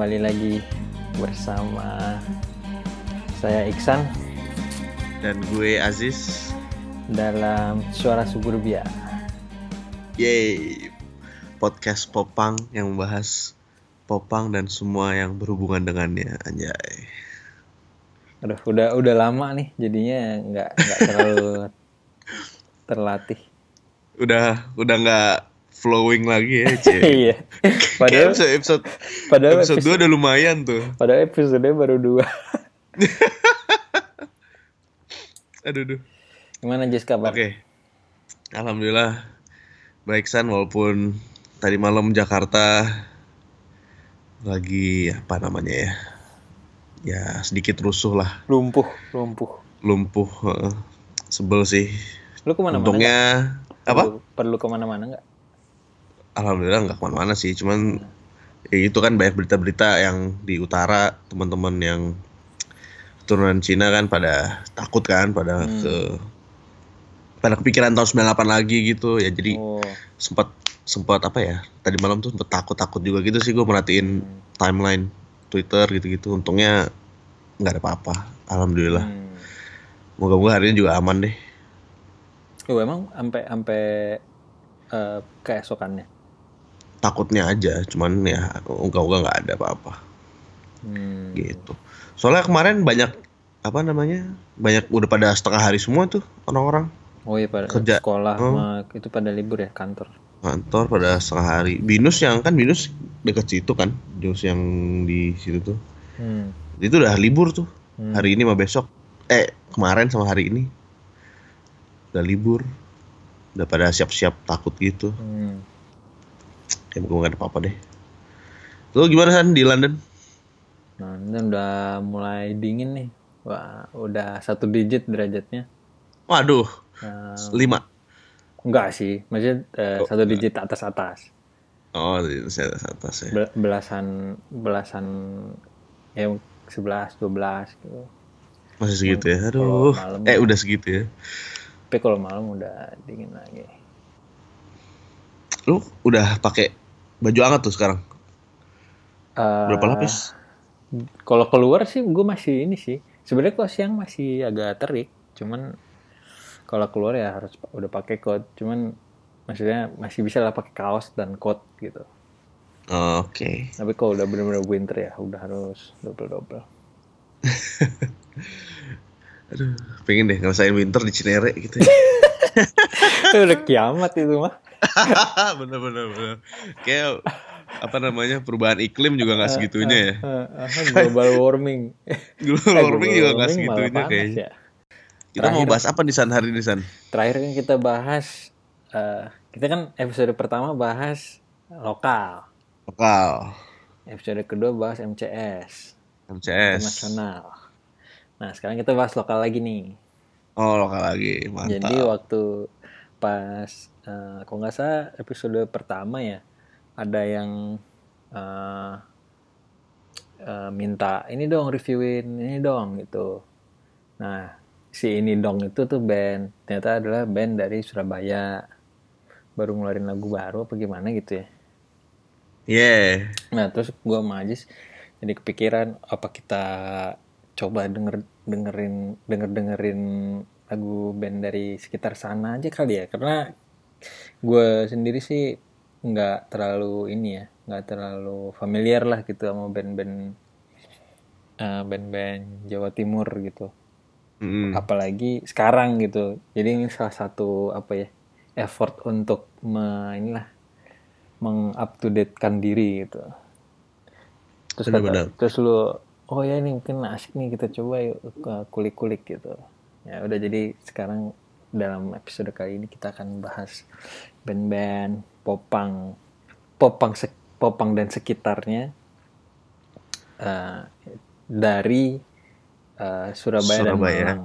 kembali lagi bersama saya Iksan dan gue Aziz dalam Suara Suburbia. Yeay, podcast Popang yang membahas Popang dan semua yang berhubungan dengannya, anjay. Aduh, udah udah lama nih, jadinya nggak nggak terlalu terlatih. Udah udah nggak flowing lagi ya, Cie. iya. Padahal episode episode, padahal episode episode, 2 udah lumayan tuh. padahal episode baru dua. Aduh, aduh. Gimana Jess kabar? Oke. Alhamdulillah baik San walaupun tadi malam Jakarta lagi apa namanya ya? Ya sedikit rusuh lah, Lumpuh, lumpuh. lumpuh. Sebel sih. Lu ke mana-mana? Untungnya apa? Perlu, perlu ke mana-mana nggak? Alhamdulillah nggak ke mana-mana sih, cuman ya itu kan banyak berita-berita yang di utara teman-teman yang keturunan Cina kan pada takut kan, pada Hmm. ke pada kepikiran tahun 98 lagi gitu ya jadi Oh, sempat sempat apa ya tadi malam tuh sempat takut-takut juga gitu sih gue merhatiin hmm. timeline Twitter gitu-gitu untungnya nggak ada apa-apa alhamdulillah Hmm. moga-moga hari ini juga aman deh Oh, emang sampai sampai eh, keesokannya. Takutnya aja cuman ya moga-moga nggak ada apa-apa Hmm. gitu soalnya kemarin banyak apa namanya banyak udah pada setengah hari semua tuh orang-orang Oh iya pada Kerja. sekolah Hmm. sama itu pada libur ya kantor. kantor pada setengah hari binus yang kan binus deket situ kan binus yang di situ tuh Hmm. itu udah libur tuh Hmm. hari ini sama besok eh kemarin sama hari ini udah libur udah pada siap-siap takut gitu Hmm. Ya moga gak ada apa-apa deh lu gimana kan di London Nah, ini udah mulai dingin nih. Wah, udah satu digit derajatnya. waduh Nah, lima enggak sih, maksudnya eh, Oh, satu digit atas atas. oh atas atas ya Bel- belasan belasan ya 11 12 gitu. masih segitu ya aduh eh udah segitu ya Tapi kalau malam udah dingin lagi. Lu udah pakai baju hangat tuh sekarang Eh, berapa lapis Kalau keluar sih gue masih ini sih. Sebenarnya kalau siang masih agak terik, cuman kalau keluar ya harus udah pakai coat. Cuman maksudnya masih bisa lah pakai kaos dan coat gitu. oke Tapi kalau udah bener-bener winter ya udah harus double double. aduh pengen deh ngerasain winter di Cinere gitu ya udah kiamat itu mah. bener bener bener kayak apa namanya perubahan iklim juga nggak segitunya ya Eh, eh, global warming. global Eh, warming juga nggak segitunya kayaknya ya. kita mau bahas apa di San hari ini San Terakhir kan kita bahas, eh, kita kan episode pertama bahas lokal. lokal Episode kedua bahas MCS. MCS internasional. Nah, sekarang kita bahas lokal lagi nih. oh lokal lagi mantap Jadi waktu pas eh, kalau nggak salah episode pertama ya ada yang eh, eh, minta ini dong reviewin ini dong gitu. Nah, si ini dong itu tuh band ternyata adalah band dari Surabaya baru ngeluarin lagu baru apa gimana gitu ya. yeah Nah terus gue sama Ajis jadi kepikiran apa kita coba denger dengerin denger dengerin lagu band dari sekitar sana aja kali ya. Karena gue sendiri sih nggak terlalu ini ya nggak terlalu familiar lah gitu sama band-band eh, band-band Jawa Timur gitu. Mm. apalagi sekarang gitu. Jadi ini salah satu apa ya effort untuk me, inilah mengup to date kan diri gitu. Terus kata, terus lu oh ya ini mungkin asik nih kita coba yuk kulik-kulik gitu ya udah jadi sekarang dalam episode kali ini kita akan bahas band-band popang popang popang dan sekitarnya eh, dari eh, Surabaya, Surabaya. dan Malang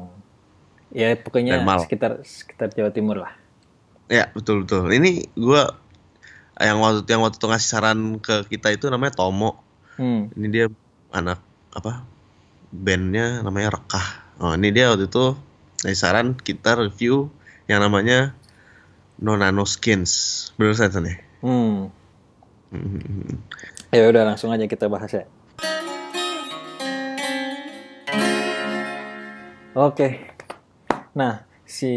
ya pokoknya Dan Malang. sekitar sekitar Jawa Timur lah ya betul betul ini gua yang waktu yang waktu itu ngasih saran ke kita itu namanya Tomo hmm. ini dia anak apa bandnya namanya Rekah oh ini dia waktu itu Nah, saya saran kita review yang namanya No Nano Skins. Benar saya nih. Hmm. hmm. Ya udah langsung aja kita bahas ya. Oke. Nah, si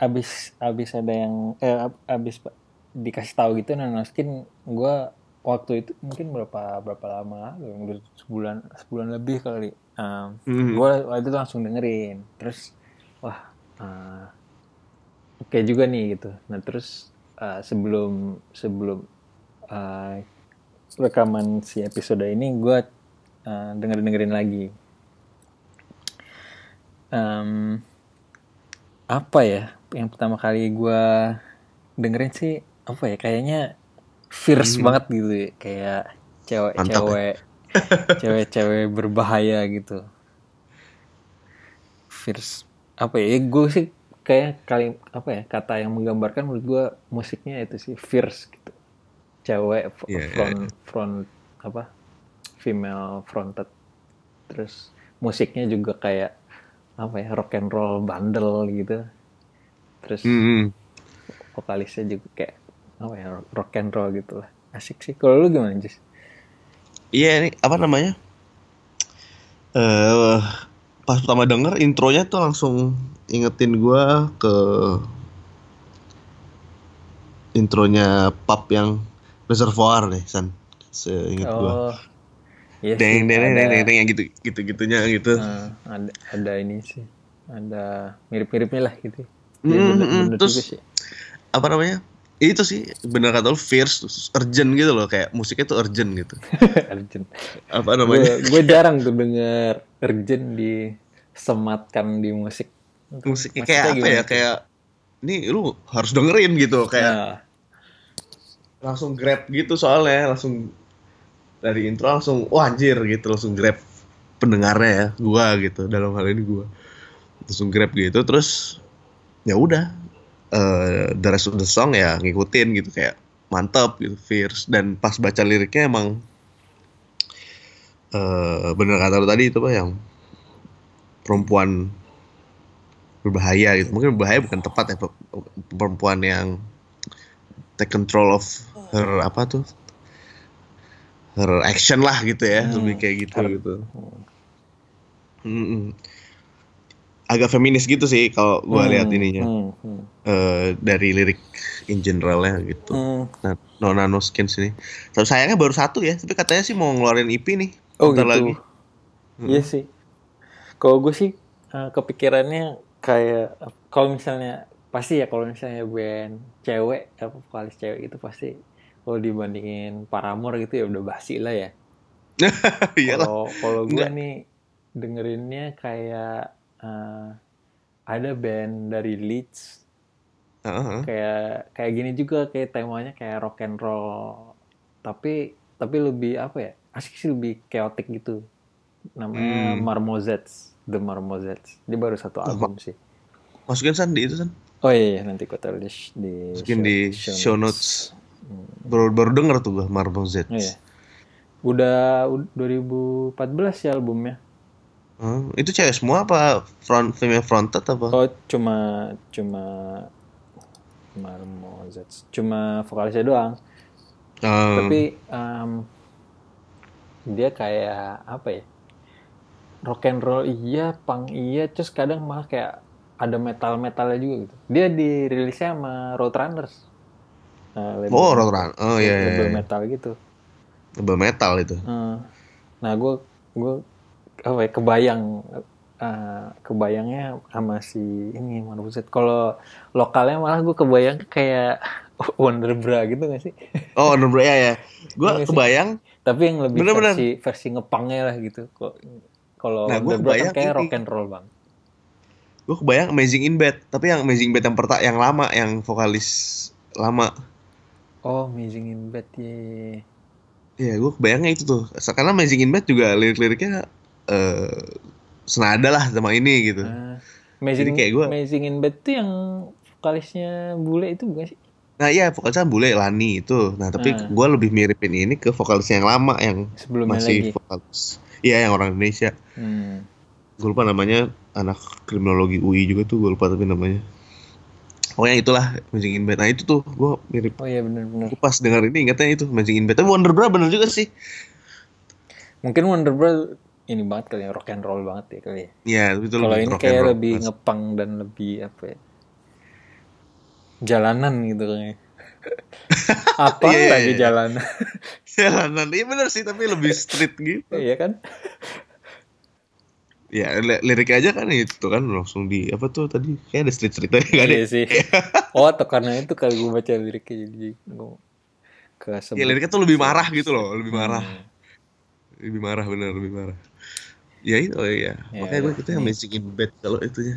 abis abis ada yang eh abis dikasih tahu gitu Nano Skin gue waktu itu mungkin berapa berapa lama sebulan sebulan lebih kali nah, um, mm. gue waktu itu langsung dengerin terus wah uh, oke juga nih gitu. Nah terus uh, sebelum sebelum uh, rekaman si episode ini gue uh, denger dengerin lagi. Em, apa ya yang pertama kali gue dengerin sih apa ya kayaknya fierce banget gitu ya kayak Mantap ya. cewek-cewek cewek-cewek berbahaya gitu. Fierce apa ya gue sih kayak kali apa ya kata yang menggambarkan menurut gue musiknya itu sih fierce gitu cewek f- Iya, iya, front front apa female fronted terus musiknya juga kayak apa ya rock and roll bandel gitu terus Hmm. vokalisnya juga kayak apa ya rock and roll gitu lah asik sih kalau lu gimana Jis? Iya ini apa namanya? Eh pas pertama denger intronya tuh langsung ingetin gua ke intronya pub yang reservoir deh San. Seinget gua. oh iya Deng sih deng deng ada, deng deng yang gitu gitu gitunya gitu. eh, ada ada ini sih ada mirip-miripnya lah gitu Iya, bener, hmm, bener terus- sih Apa namanya? Itu sih bener kata lu fierce, urgent gitu loh kayak musiknya tuh urgent gitu. urgent Apa namanya? gue jarang tuh denger urgent disematkan di musik Musiknya Maksudnya kayak apa ya? Kayak ini lu harus dengerin gitu kayak Nah, langsung grab gitu soalnya langsung dari intro langsung wah anjir gitu langsung grab pendengarnya ya gua gitu dalam hal ini gua langsung grab gitu terus ya udah eh the rest of the song ya ngikutin gitu kayak mantap gitu fierce. Dan pas baca liriknya emang eh bener kata lu tadi itu pak yang perempuan berbahaya gitu. Mungkin berbahaya bukan tepat ya pe- perempuan yang take control of her apa tuh? Her action lah gitu ya Hmm, lebih kayak gitu her- gitu. Mm-mm. Agak feminis gitu sih kalau gua hmm, lihat ininya. hmm, hmm, eh, dari lirik in generalnya gitu. Hmm. nah, no nano skins ini tapi sayangnya baru satu ya tapi katanya sih mau ngeluarin EP nih. Oh gitu. lagi. Iya sih. Kalau gue sih eh, kepikirannya kayak kalau misalnya pasti ya kalau misalnya band cewek apa vokalis cewek itu pasti kalau dibandingin Paramore gitu ya udah basi lah ya. Kalau kalau gue nih dengerinnya kayak eh, ada band dari Leeds. Heeh. kayak kayak gini juga kayak temanya kayak rock and roll. Tapi tapi lebih apa ya? Asik sih lebih chaotic gitu. Namanya Hmm. Marmozets The Marmozets dia baru satu album sih. masukin san di itu san? Oh iya, iya. Nanti gue taruh di, di masukin di show notes. baru baru denger tuh gua Marble Z Oh, iya. udah ud- 2014 ya albumnya Hmm, itu cewek semua apa front female fronted apa? Oh cuma cuma Marmozets cuma vokalisnya doang. Hmm, tapi em, dia kayak apa ya? Rock and roll iya punk iya. Terus kadang malah kayak ada metal metalnya juga gitu. Dia dirilisnya sama Roadrunners. Nah, label, oh Roadrun oh iya iya, label iya. metal gitu. Label metal itu. Eh, nah gue gue apa ya kebayang eh, kebayangnya sama si ini mana buset kalau lokalnya malah gue kebayang kayak Wonder Bra gitu gak sih? Oh Wonder Bra ya ya. Gua Iya sih. kebayang. Tapi yang lebih Bener-bener. versi versi ngepangnya lah gitu. Kok kalau Nah, gua Wonder Bra kebayang kan kayak ini. rock and roll bang. Gua kebayang Amazing in Bed. Tapi yang Amazing Bed yang pertama yang lama yang vokalis lama. Oh Amazing in Bed ya Iya, gue kebayangnya itu tuh. Karena Amazing in Bed juga lirik-liriknya eh senada lah sama ini gitu. Ah, Amazing kayak gua- Amazing in Bed tuh yang vokalisnya bule itu bukan sih Nah iya, vokalisnya bule Lani itu. Nah tapi Ah. gue lebih miripin ini ke vokalis yang lama yang sebelumnya masih lagi vokalis. Iya yang orang Indonesia. hmm. Gue lupa namanya anak kriminologi UI juga tuh gue lupa tapi namanya. Pokoknya itulah Amazing in Bed. Nah itu tuh gue mirip. oh iya benar-benar Gue pas denger ini ingatnya itu Amazing in Bed. Tapi Wonder Bra bener juga sih. mungkin Wonder Bra ini banget kali ya rock and roll banget ya kali ya. Iya, itu Kalau ini kayak lebih ngepang dan lebih apa ya? Jalanan gitu kayaknya. apa Iya, iya, lagi iya. jalanan? jalanan. Iya bener sih, tapi lebih street gitu. Iya kan? Ya, li- lirik aja kan itu kan langsung di apa tuh tadi kayak ada street street tadi ada. Iya sih. Oh, atau karena itu kali gue baca liriknya jadi gue ke Ya liriknya tuh lebih marah gitu loh, lebih marah. Lebih marah bener, lebih marah. Ya itu oh, iya. Ya, Makanya gue kita ini. amazing in bed kalau itunya.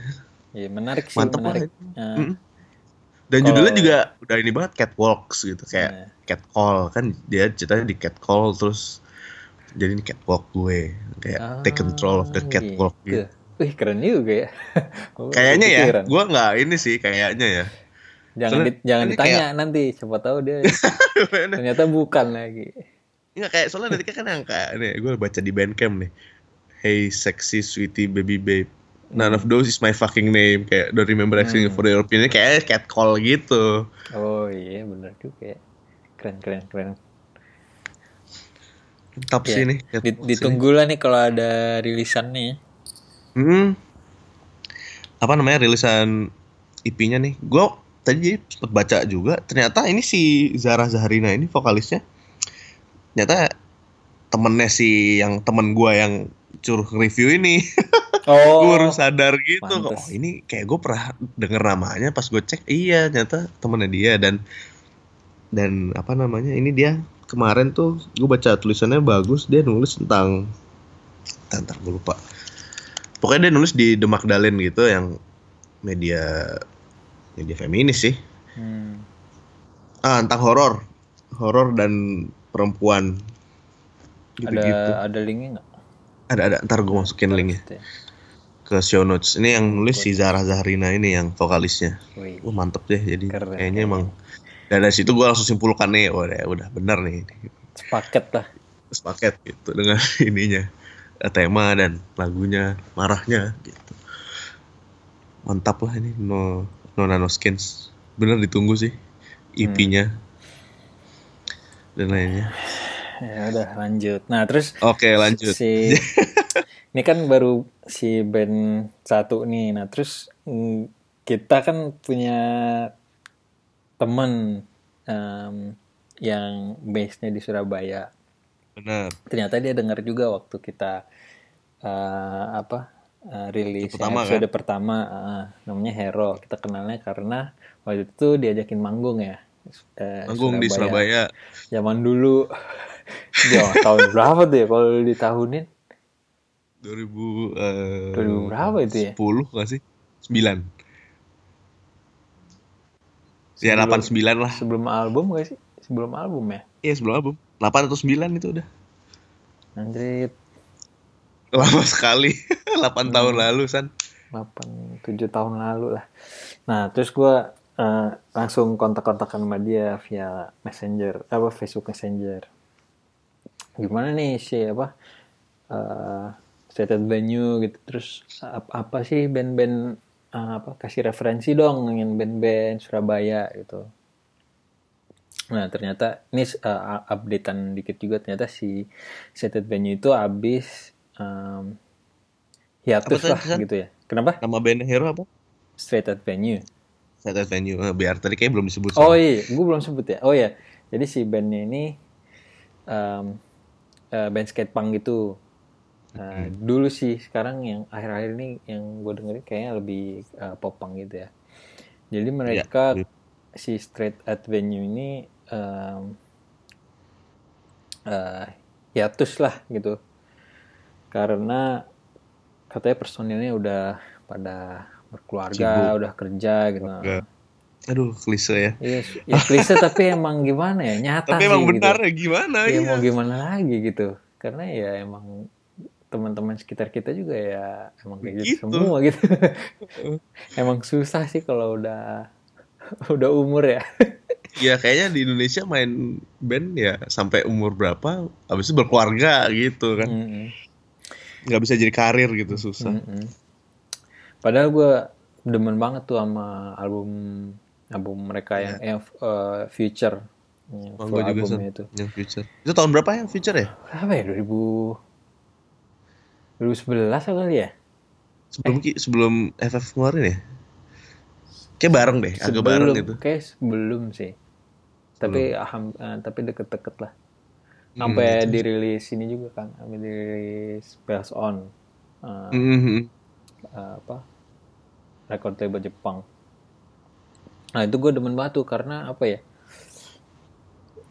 Iya menarik sih, Mantep lah menarik. Nah, Mm. Dan Kalau- judulnya juga udah ini banget catwalks gitu kayak Nah. catcall kan dia ceritanya di catcall terus jadi ini catwalk gue kayak take control of the Ah, catwalk gitu. Wih keren juga ya. Gua Kayaknya ya, gue nggak ini sih kayaknya ya. jangan soalnya di- jangan ditanya nanti siapa tahu dia ternyata bukan lagi. Nggak kayak soalnya nanti kan yang kayak nih gue baca di Bandcamp nih. Hey sexy sweetie baby babe. None of those is my fucking name. Kayak don't remember asking Hmm. for your opinion. Kayak catcall gitu. Oh iya benar juga ya. Keren keren keren. Top Ya, sih nih. di- catwalks ditunggu lah nih kalau ada rilisannya ya. ini. Hmm. Apa namanya rilisan IP-nya nih. Gue tadi sempat baca juga. Ternyata ini si Zara Zahrina ini vokalisnya. Ternyata temennya si yang temen gue yang suruh review ini. Oh. gue baru sadar gitu kok pantes. oh, ini kayak gue pernah denger namanya pas gue cek iya ternyata temennya dia dan dan apa namanya ini dia kemarin tuh gue baca tulisannya bagus dia nulis tentang ntar gue lupa pokoknya dia nulis di The Magdalene gitu yang media media feminis sih Hmm. ah tentang horor horor dan perempuan. Gitu Ada gitu ada linknya nggak? ada ada. Ntar gue masukin linknya. Ke show notes. Ini yang nulis si Zara Zahrina ini yang vokalisnya. Wih. Wah mantep deh jadi Keren. kayaknya emang dan dari situ gue langsung simpulkan nih oh, udah udah bener nih Sepaket lah. sepaket gitu dengan ininya. Eh, tema dan lagunya marahnya gitu. Mantap lah ini no no nano skins. Bener ditunggu sih EP-nya dan lainnya Ya udah lanjut. Nah terus oke lanjut si ini kan baru si band satu nih. Nah terus mm, kita kan punya temen em, yang base-nya di Surabaya. bener Ternyata dia dengar juga waktu kita eh, apa eh, rilis Episode pertama, kan? episode pertama eh, namanya Hero. Kita kenalnya karena waktu itu diajakin manggung ya. Eh, manggung di Surabaya Zaman dulu. Ya, tahun berapa tuh ya kalau ditahunin? 2000 eh, 2000 berapa itu ya? 10 gak sih 9 ya Sebelum- 89 lah Sebelum album gak sih? Sebelum album ya? Iya sebelum album 8 atau 9 itu udah Anjrit, Lama sekali 8 tahun Hmm. lalu San 8, 7 tahun lalu lah. Nah, terus gua eh, langsung kontak-kontakan sama dia via Messenger, apa Facebook Messenger. Gimana nih si apa? eh stated venue gitu. Terus apa, apa sih band-band eh, apa kasih referensi dong dengan band-band Surabaya gitu. Nah, ternyata ini uh, updatean dikit juga ternyata si Seted Venue itu habis um, hiatus Apa lah gitu ya. Kenapa? Nama band Hero apa? Straight at Venue. Set Venue Eh, Biar tadi kayak belum disebut Oh San. iya, gue belum sebut ya. Oh iya, jadi si bandnya ini um, uh, band skate punk gitu. Uh, Dulu sih, sekarang yang akhir-akhir ini yang gue dengerin kayaknya lebih uh, pop punk gitu ya. Jadi mereka iya. si Straight at Venue ini um, uh, hiatus lah gitu. Karena katanya personilnya udah pada berkeluarga, Sibuk. udah kerja gitu. Enggak. Aduh klise ya Iya, ya klise tapi emang gimana ya nyata Tapi sih emang gitu. benar ya gimana Ya ya mau gimana lagi gitu. Karena ya emang teman-teman sekitar kita juga ya emang kayak gitu, Gitu. semua gitu. emang susah sih kalau udah udah umur ya. Ya kayaknya di Indonesia main band ya Sampai umur berapa Habis itu berkeluarga gitu kan nggak bisa jadi karir gitu susah Mm-mm. Padahal gue demen banget tuh sama album album mereka yang, yang uh, Future. Yang Oh, juga itu. Yang future Itu tahun berapa yang future ya? Berapa ya? 2000 2011 kali ya Sebelum Ki- sebelum FF ngeluarin ya? Kayak bareng deh, agak bareng gitu. kayak sebelum sih tapi aham, eh, tapi deket-deket lah sampai dirilis ini juga kan sampai dirilis Bells on eh, Mhm. Eh, apa record label Jepang nah itu gue demen banget tuh karena apa ya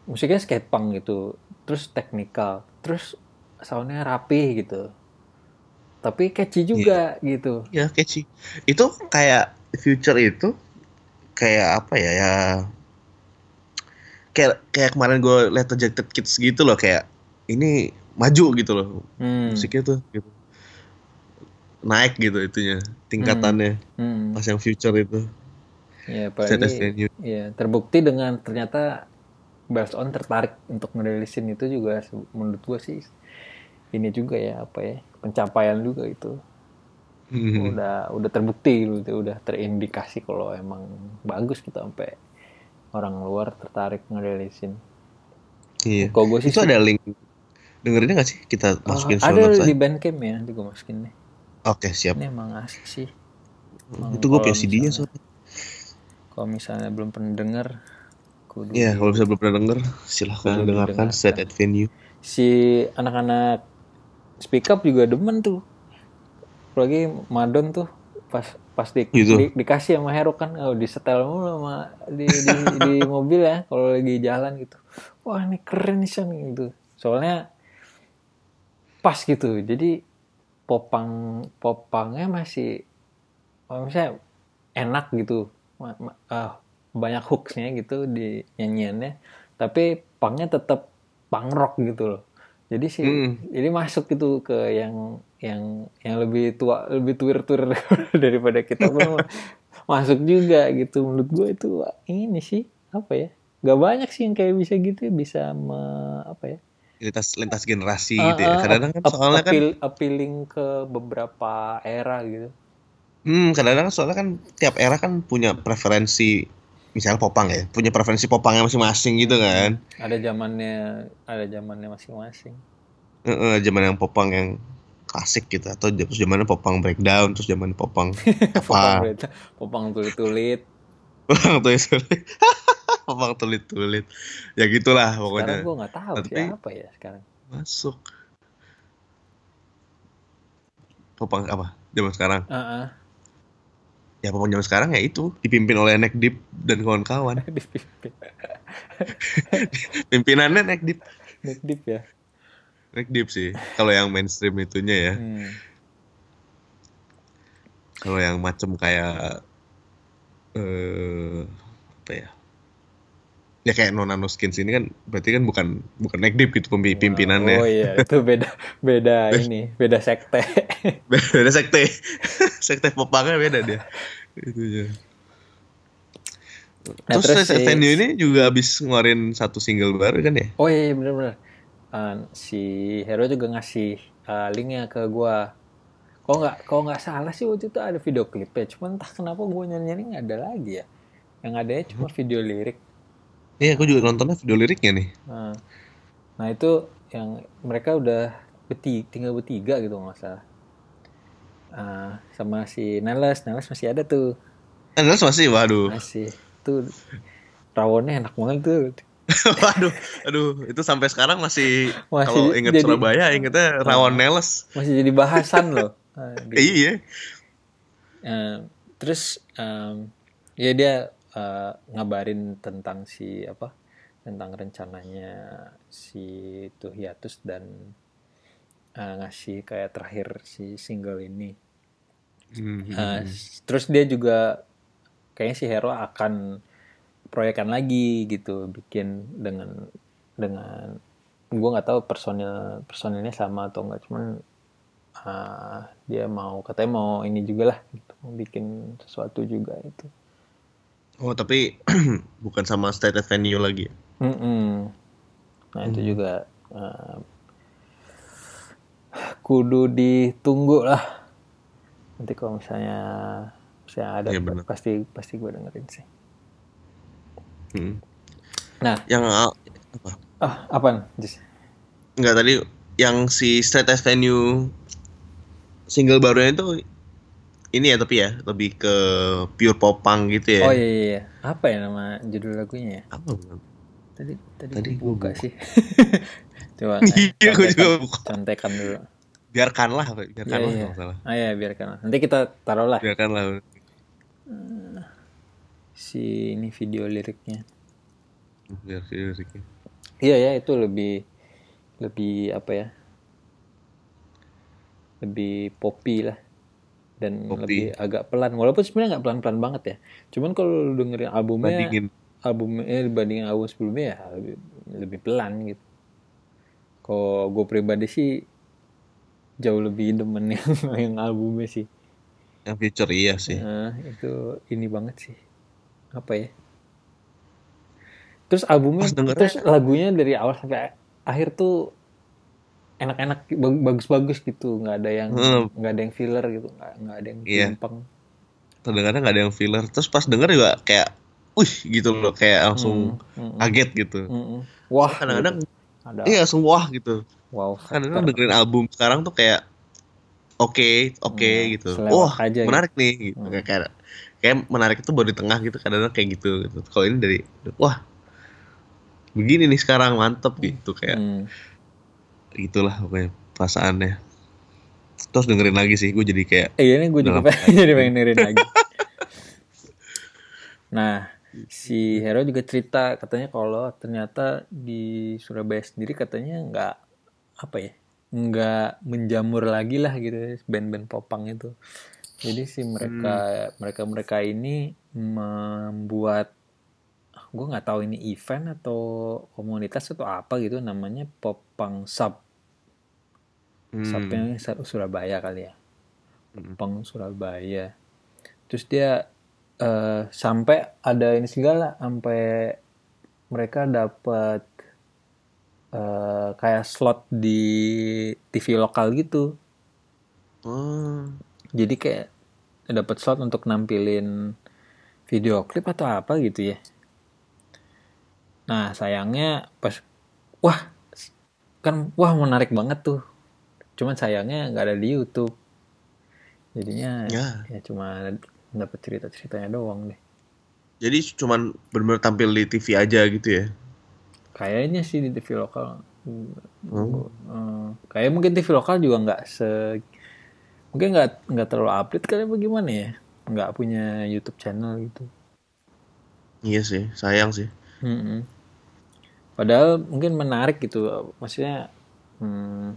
musiknya skatepunk gitu terus teknikal terus soundnya rapi gitu tapi catchy juga gitu Ya catchy. Itu kayak future itu kayak apa ya ya kayak kayak kemarin gue liat Rejected Kids gitu loh kayak ini maju gitu loh hmm. musiknya tuh gitu. Naik gitu itunya tingkatannya. Hmm. pas yang future itu. Ya apalagi ya terbukti dengan ternyata Bells on tertarik untuk ngerilisin itu juga menurut gue sih ini juga ya apa ya pencapaian juga itu. Hmm. udah udah terbukti gitu udah terindikasi kalau emang bagus gitu sampai orang luar tertarik ngerilisin. Iya. Kalau gue sih itu ada link. Dengerinnya nggak sih? Kita masukin show ada di? Bandcamp ya nanti gue masukin deh oke siap ini emang asik sih Emang itu gue kalau punya CD-nya misalnya- soalnya kalau misalnya belum pernah denger kudu Iya, kalau bisa belum pernah denger, silahkan Kudu dengarkan. Set at Venue. si anak-anak speak up juga demen tuh apalagi Madon tuh pas pas di, Gitu. di- dikasih sama Hero kan oh, disetel mulu sama di, di, di mobil ya kalau lagi jalan gitu wah ini keren San gitu soalnya pas gitu jadi popang popangnya masih misalnya enak gitu ah, banyak hooksnya gitu di nyanyiannya tapi pangnya tetap punk rock gitu loh jadi sih Hmm. jadi masuk gitu ke yang yang yang lebih tua lebih tuir tuir daripada kita pun masuk juga gitu menurut gue itu ini sih apa ya gak banyak sih yang kayak bisa gitu ya, bisa me, apa ya Lintas lintas generasi Ah, gitu ya. ah, Kadang-kadang kan soalnya kan appeal- appealing ke beberapa era gitu hmm, kadang-kadang soalnya kan tiap era kan punya preferensi misalnya popang ya, punya preferensi popangnya masing-masing gitu kan. ada zamannya ada zamannya masing-masing Heeh, zaman yang popang yang klasik gitu atau terus zamannya popang breakdown, terus zaman popang popang apa? berita- popang tulit-tulit Popang tulit-tulit. popang tulit-tulit. Ya gitulah sekarang pokoknya. gue nggak tahu Tapi- siapa ya sekarang Masuk. Popang apa? Zaman sekarang. Heeh. Ya popang zaman sekarang ya itu dipimpin oleh Neck Deep dan kawan-kawan. dipimpin Pimpinannya Neck Deep. Nick Deep ya Neck Deep sih. Kalau yang mainstream itunya ya. Hmm. Kalau yang macem kayak eh apa ya? Ya kayak Nona No Skins ini kan berarti kan bukan bukan Neck Deep gitu pimpinannya. oh iya itu beda beda ini beda sekte Beda sekte. sekte popangnya beda dia. Itu ya. Nah, Terus, terus si- ini juga habis ngeluarin satu single baru kan ya? oh iya bener-bener Eh, si Hero juga ngasih eh, linknya ke gua kok nggak kalau nggak salah sih waktu itu ada video klipnya cuman entah kenapa gua nyari-nyari nggak ada lagi ya yang adanya cuma video lirik Iya, aku juga nontonnya video liriknya nih. Nah, nah itu yang mereka udah beti, tinggal bertiga gitu nggak salah. Ah, sama si Neles, Neles masih ada tuh, Anda masih, waduh, masih tuh rawonnya enak banget tuh. waduh, aduh, itu sampai sekarang masih, Masih kalau inget jadi- Surabaya, ingetnya rawon Neles. Masih jadi bahasan loh. Gitu. Iya, Eh, terus em, ya dia eh, ngabarin tentang si apa tentang rencananya si itu hiatus dan eh, ngasih kayak terakhir si single ini. Hmm, Nah, s- terus dia juga kayaknya si Hero akan proyekan lagi gitu bikin dengan dengan gue nggak tahu personil personilnya sama atau enggak cuman ah, dia mau katanya mau ini juga lah gitu mau bikin sesuatu juga itu Oh, tapi bukan sama State Venue lagi. ya? Mm-mm. nah itu juga ah, kudu ditunggu lah nanti kalau misalnya misalnya ada benar. pasti pasti gue dengerin sih Hmm. nah Yang ah, apa? ah apaan Jis? Enggak tadi yang si Straight Edge Venue single barunya itu ini ya tapi ya lebih ke pure popang gitu ya. Oh iya, iya iya. Apa ya nama judul lagunya ya? Apa? Tadi tadi, Tadi gua buka sih. Coba. Iya, gua juga buka. Contekan dulu. Biarkanlah, Iya biarkanlah iya. kalau salah. Ah ya biarkan. Nanti kita taruh lah Biarkanlah. si ini video liriknya. Biar liriknya. Iya ya itu lebih lebih apa ya? Lebih poppy lah dan Poppy. lebih agak pelan. Walaupun sebenarnya nggak pelan-pelan banget ya. Cuman kalau lu dengerin albumnya, Bandingin albumnya eh, dibandingin album sebelumnya ya lebih, lebih pelan gitu. Kalau gue pribadi sih jauh lebih demen yang yang albumnya sih. yang feature iya sih. Nah, itu ini banget sih. Apa ya? Terus albumnya, terus lagunya dari awal sampai akhir tuh enak-enak, bag- bagus-bagus gitu. Nggak ada yang Hmm. nggak ada yang filler gitu, nggak nggak ada yang Iya. timpang. Terdengarnya nggak ada yang filler. Terus pas denger juga kayak, wih gitu loh, kayak langsung Mm, mm, kaget gitu. mm, mm. Wah, Kadang-kadang gitu. iya langsung wah gitu. wow Kadang-kadang dengerin album sekarang tuh kayak oke, oke Hmm, gitu. Wah, aja gitu. menarik nih gitu. Hmm. Kayak, kayak kayak menarik itu baru di tengah gitu kadang-kadang kayak gitu gitu. Kalau ini dari wah begini nih sekarang mantep gitu kayak Hmm. Gitulah pokoknya perasaannya. Terus dengerin lagi sih gue jadi kayak Eh, ini gue juga pengen jadi pengen dengerin lagi. Nah, si Hero juga cerita katanya kalau ternyata di Surabaya sendiri katanya nggak apa ya, nggak menjamur lagi lah gitu ya, band-band popang itu. Jadi si mereka mereka mereka ini membuat gue nggak tahu ini event atau komunitas atau apa gitu namanya popang sub. Hmm, subnya Sur- Surabaya kali ya. Hmm. Peng Surabaya. Terus dia eh, sampai ada ini segala sampai mereka dapat eh, kayak slot di TV lokal gitu. Oh, jadi kayak dapat slot untuk nampilin video klip atau apa gitu ya nah sayangnya pas wah kan wah menarik banget tuh cuman sayangnya nggak ada di YouTube jadinya Ya. ya cuma dapat cerita ceritanya doang deh jadi cuman bener-bener tampil di TV aja gitu ya. kayaknya sih di TV lokal Oh. Eh, kayak mungkin TV lokal juga nggak se mungkin nggak nggak terlalu update kali bagaimana ya nggak punya YouTube channel gitu Iya sih, sayang sih. Mm-mm. Padahal mungkin menarik gitu maksudnya hmm,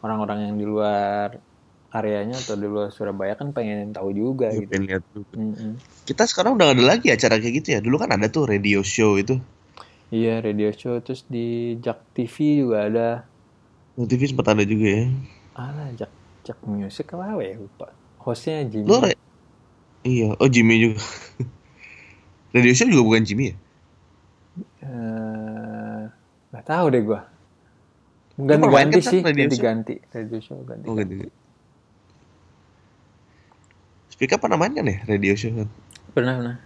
orang-orang yang di luar areanya atau di luar Surabaya kan pengen tahu juga Gue gitu pengen lihat juga. Mm-mm. Kita sekarang udah ada lagi acara kayak gitu ya. Dulu kan ada tuh radio show itu. iya radio show terus di Jak TV juga ada Di TV sempat ada juga ya. ah Jak Jak Music apa ya lupa hostnya Jimmy Lo re- Iya, oh Jimmy juga. radio show juga bukan Jimmy ya? Eh, nggak tahu deh main ganti-ganti sih ganti-ganti radio show ganti Oh gitu. Speak up pernah main kan ya radio show kan? pernah pernah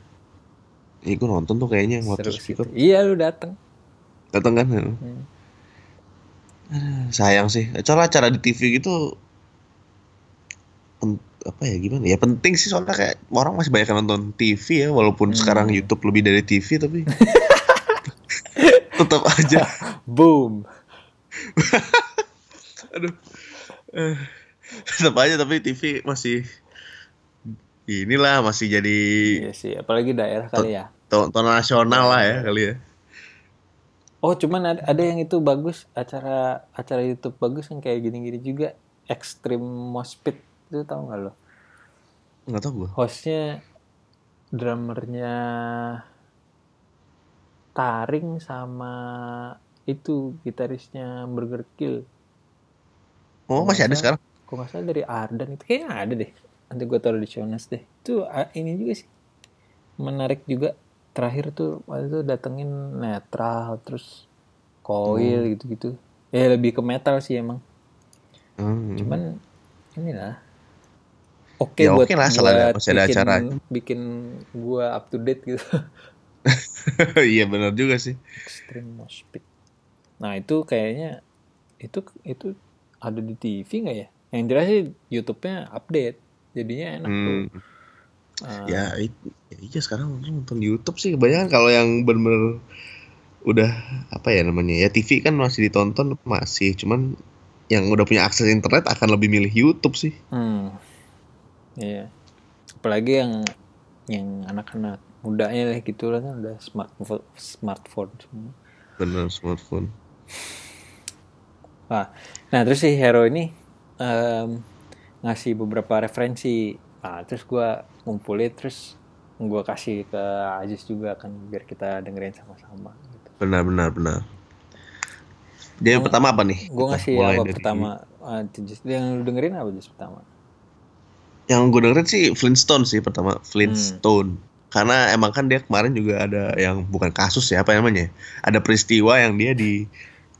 Iya gue nonton tuh kayaknya yang waktu seru speak up. iya lu dateng Datang kan? Hmm. Sayang sih. Soalnya acara di TV gitu apa ya gimana ya penting sih soalnya kayak orang masih banyak yang nonton TV ya walaupun Hmm. sekarang YouTube lebih dari TV tapi tetap aja. Boom. Aduh. Eh, tetap aja tapi TV masih inilah masih jadi iya sih apalagi daerah kali ya. tonton nasional lah ya kali ya. Oh cuman ada, ada yang itu bagus acara acara YouTube bagus yang kayak gini-gini juga. Extreme Moshpit itu tahu nggak lo? Nggak tahu gua. Hostnya drummernya Taring sama itu gitarisnya Burger Kill. Oh masih ada sekarang? Kok nggak salah dari Ardan itu. Kayaknya ada deh. Nanti gue taruh di show notes deh. Itu ah, ini juga sih. Menarik juga. Terakhir tuh waktu itu datengin netral terus coil gitu-gitu. Ya lebih ke metal sih emang. Hmm. cuman inilah. Oke Ya buat oke lah, buat masih ada bikin, acara. bikin gua up to date gitu iya benar juga sih extreme mosh pit nah itu kayaknya itu itu ada di TV nggak ya Yang jelas sih YouTube-nya update. Jadinya enak tuh. Hmm. Ah, Ya, it- ya iya sekarang orang nonton YouTube sih kebanyakan kalau yang bener-bener udah apa ya namanya ya TV kan masih ditonton masih cuman yang udah punya akses internet akan lebih milih YouTube sih. Hmm. Iya. Apalagi yang yang anak-anak mudanya lah gitu lah kan udah smartphone smartphone semua. Bener smartphone. Wah, nah terus si Hero ini em, ngasih beberapa referensi. Nah, terus gua ngumpulin terus gua kasih ke Aziz juga kan biar kita dengerin sama-sama gitu. Benar benar benar. Dia yang pertama apa nih? Kita ngasih apa dari- pertama Jis. yang lu dengerin apa Jis pertama? Yang gue dengerin sih Flintstone sih pertama Flintstone. Hmm. Karena emang kan dia kemarin juga ada yang bukan kasus ya apa namanya? Ada peristiwa yang dia di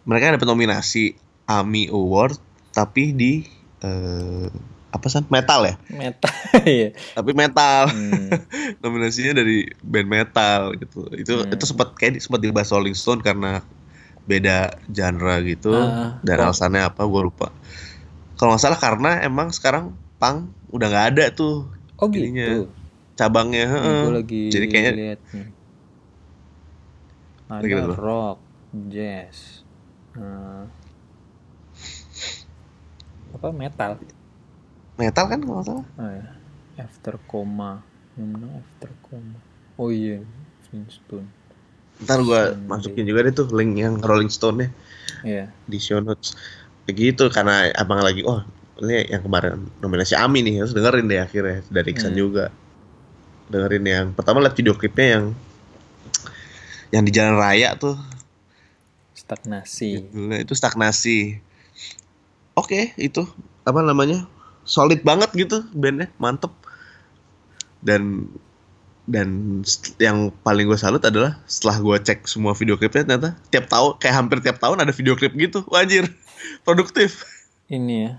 mereka dapat nominasi AMI Award tapi di eh, apa sih metal ya? Meta ya. Tapi metal. Hmm. Nominasinya dari band metal gitu. Itu Hmm. itu sempat kayak sempat dibahas Rolling Stone karena beda genre gitu Ah, dan kok- alasannya apa gue lupa. Kalau nggak salah karena emang sekarang punk udah nggak ada tuh Oh Ininya, gitu. cabangnya. heeh. Gue lagi Jadi kayaknya lihat nih. Ada tuh. rock, jazz, eh, apa metal? metal kan kalau salah. Oh ya, after coma, yang mana after coma? Oh iya, Flintstone. Ntar gue masukin juga deh tuh link yang Rolling Stone nya Iya. di show notes. Begitu karena abang lagi oh ini yang kemarin nominasi AMI nih harus dengerin deh akhirnya dari Iksan Hmm. juga. Dengerin yang pertama lihat video klipnya yang yang di jalan raya tuh Stagnasi. Judulnya itu stagnasi. Oke, itu apa namanya? Solid banget gitu bandnya, mantep. Dan dan yang paling gue salut adalah setelah gue cek semua video klipnya ternyata tiap tahun kayak hampir tiap tahun ada video klip gitu. Wajir, produktif. Ini ya,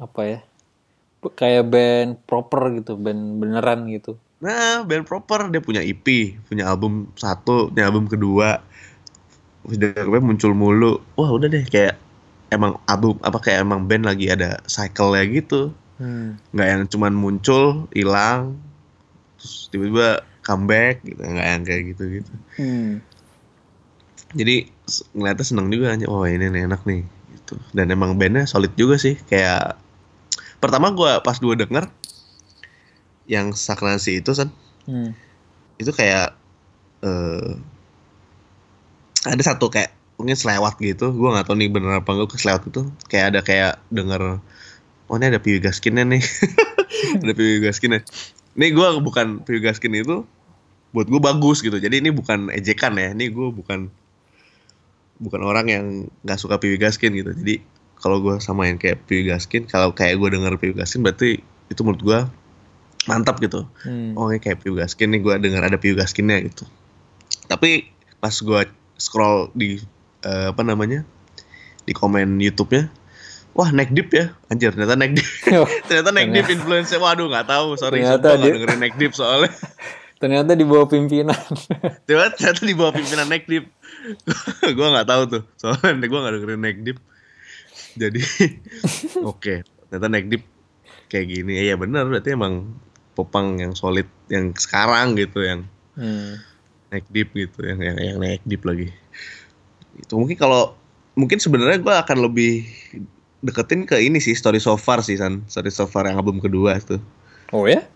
apa ya? Kayak band proper gitu, band beneran gitu. Nah, band proper dia punya EP, punya album satu, punya album kedua. Klipnya muncul mulu. Wah, udah deh kayak emang album apa kayak emang band lagi ada cycle-nya gitu. Hmm. nggak yang cuman muncul hilang terus tiba-tiba comeback gitu nggak yang kayak gitu gitu Hmm. jadi ngeliatnya seneng juga aja oh ini nih enak nih gitu dan emang bandnya solid juga sih kayak pertama gua pas gua denger yang stagnasi itu kan Hmm. itu kayak eh ada satu kayak mungkin selewat gitu gua nggak tahu nih bener apa enggak selewat itu kayak ada kayak denger oh ini ada Piwi Gaskinnya nih. Ada Piwi Gaskinnya. Nih gua bukan Piwi Gaskin itu buat gue bagus gitu. Jadi ini bukan ejekan ya ini gue bukan bukan orang yang nggak suka Piwi Gaskin gitu. Jadi kalau gue samain kayak Piwi Gaskin kalau kayak gue denger Piwi Gaskin berarti itu menurut gue mantap gitu. Hmm. oh ini kayak Piu Gaskin nih gue dengar ada Piu Gaskinnya gitu. Tapi pas gue scroll di eh, apa namanya di komen YouTube-nya wah neck deep ya anjir ternyata neck deep ternyata neck deep influence waduh nggak tahu sorry Ternyata dia- dengerin neck deep soalnya. Ternyata di bawah pimpinan. ternyata, ternyata di bawah pimpinan neck deep gue nggak tahu tuh soalnya gue nggak dengerin neck deep jadi oke ternyata neck deep kayak gini. Iya benar. Berarti emang popang yang solid yang sekarang gitu yang hmm. naik deep gitu yang yang yang naik deep lagi. Itu mungkin kalau mungkin sebenarnya gue akan lebih deketin ke ini sih story so far sih san. Story so far yang album kedua tuh Oh ya?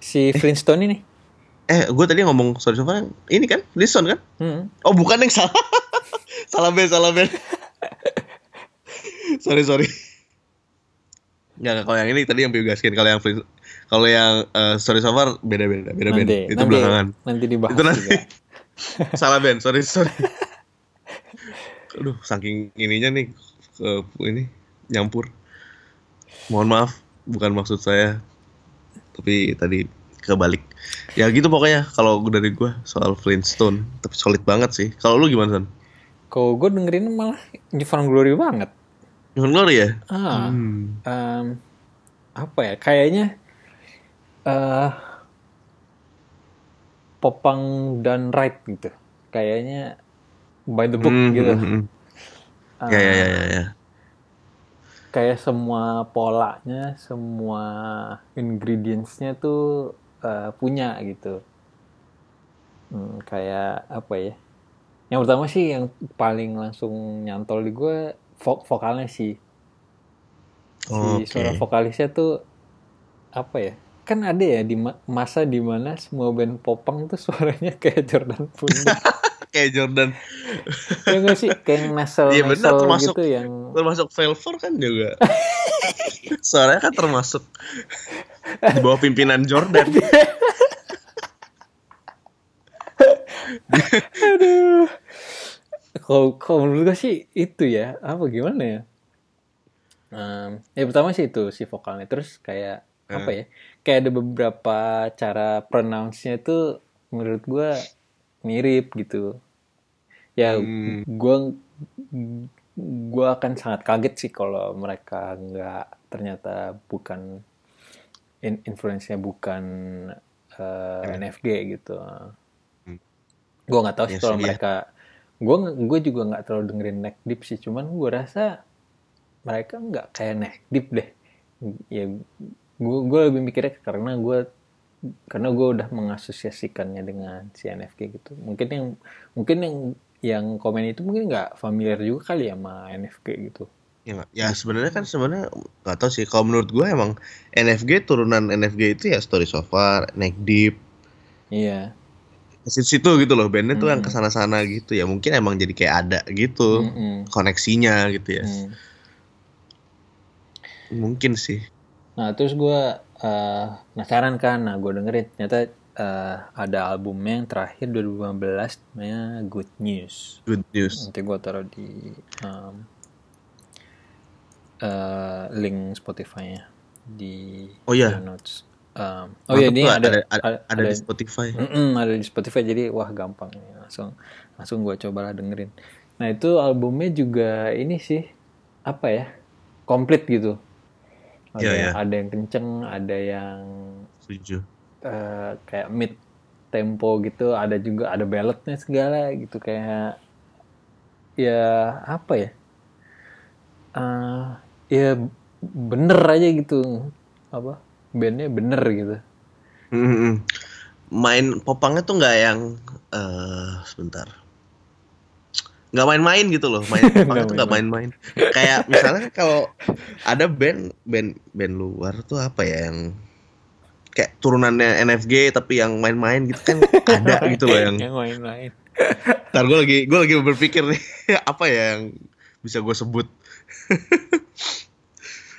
Si Flintstone ini? eh gue tadi ngomong story so far yang ini kan? Lison kan? Hmm. oh bukan yang salah. Salah band salah band sorry sorry. Nggak, nggak, kalau yang ini tadi yang Piu Gaskin kalau yang Flint- kalau yang eh, story so far beda beda beda Nanti, itu nanti, belakangan. nanti dibahas Itu nanti. juga. salah band sorry sorry. Aduh saking ininya nih ke ini nyampur. Mohon maaf bukan maksud saya tapi tadi kebalik. Ya gitu pokoknya kalau dari gua soal Flintstone tapi solid banget sih. Kalau lu gimana san? Kalau gue dengerin malah Newfound Glory banget. Glory ya Ah, Hmm. em, apa ya? Kayaknya eh popang dan right gitu. Kayaknya by the book Hmm, gitu. hmm, hmm. Ah, ya ya ya ya, ya. kayak semua polanya semua ingredientsnya tuh uh, punya gitu hmm, kayak apa ya yang pertama sih yang paling langsung nyantol di gue vo vokalnya sih si Oke. suara vokalisnya tuh apa ya kan ada ya di ma- masa di mana semua band popang tuh suaranya kayak Jordan Pundit Kayak Jordan. ya nggak sih kayak yang nasal Iya, benar, nasal termasuk- gitu yang Termasuk Velvor kan juga. Suaranya kan termasuk di bawah pimpinan Jordan. aduh kalau kalau menurut gue sih itu ya. Apa gimana ya? Em, ya pertama sih itu si vokalnya. Terus kayak apa ya? Kayak ada beberapa cara pronounce-nya itu menurut gue mirip gitu. Ya Hmm. gue gue akan sangat kaget sih kalau mereka nggak ternyata bukan in, influence-nya bukan eh, NFG gitu. Gue nggak tahu sih Yes, kalau iya. mereka gue gue juga nggak terlalu dengerin neck deep sih cuman gue rasa mereka nggak kayak neck deep deh. Ya gue gue lebih mikirnya karena gue karena gue udah mengasosiasikannya dengan si NFG gitu. Mungkin yang mungkin yang yang komen itu mungkin nggak familiar juga kali ya sama NFG gitu. Ya, ya sebenarnya kan sebenarnya nggak tahu sih. Kalau menurut gue emang NFG turunan NFG itu ya Story So Far, Neck Deep, iya ke situ gitu loh. Bandnya tuh yang Hmm. ke sana-sana gitu ya. Mungkin emang jadi kayak ada gitu Mm-mm. koneksinya gitu ya. Hmm. Mungkin sih. Nah terus gue eh, penasaran kan, nah gue dengerin ternyata eh, ada albumnya yang terakhir 2015 namanya Good News. Good news. Nanti gue taruh di em, eh, link Spotify-nya di Oh iya. show notes. Em, oh iya ini ada ada, ada, ada, ada di Spotify. Mm-mm, ada di Spotify jadi wah gampang langsung langsung gue cobalah dengerin. Nah itu albumnya juga ini sih apa ya komplit gitu. Ada, yang, iya. ada yang kenceng, ada yang Setuju. eh, kayak mid tempo gitu, ada juga ada balladnya segala gitu kayak ya apa ya? Eh, ya bener aja gitu apa bandnya bener gitu. Mm-mm. Main popangnya tuh nggak yang eh sebentar. Nggak main-main gitu loh. Main popangnya tuh nggak main-main. Kayak misalnya kalau ada band band band luar tuh apa ya yang kayak turunannya NFG tapi yang main-main gitu kan ada gitu loh yang yang main-main. Ntar gue lagi gue lagi berpikir nih apa ya yang bisa gue sebut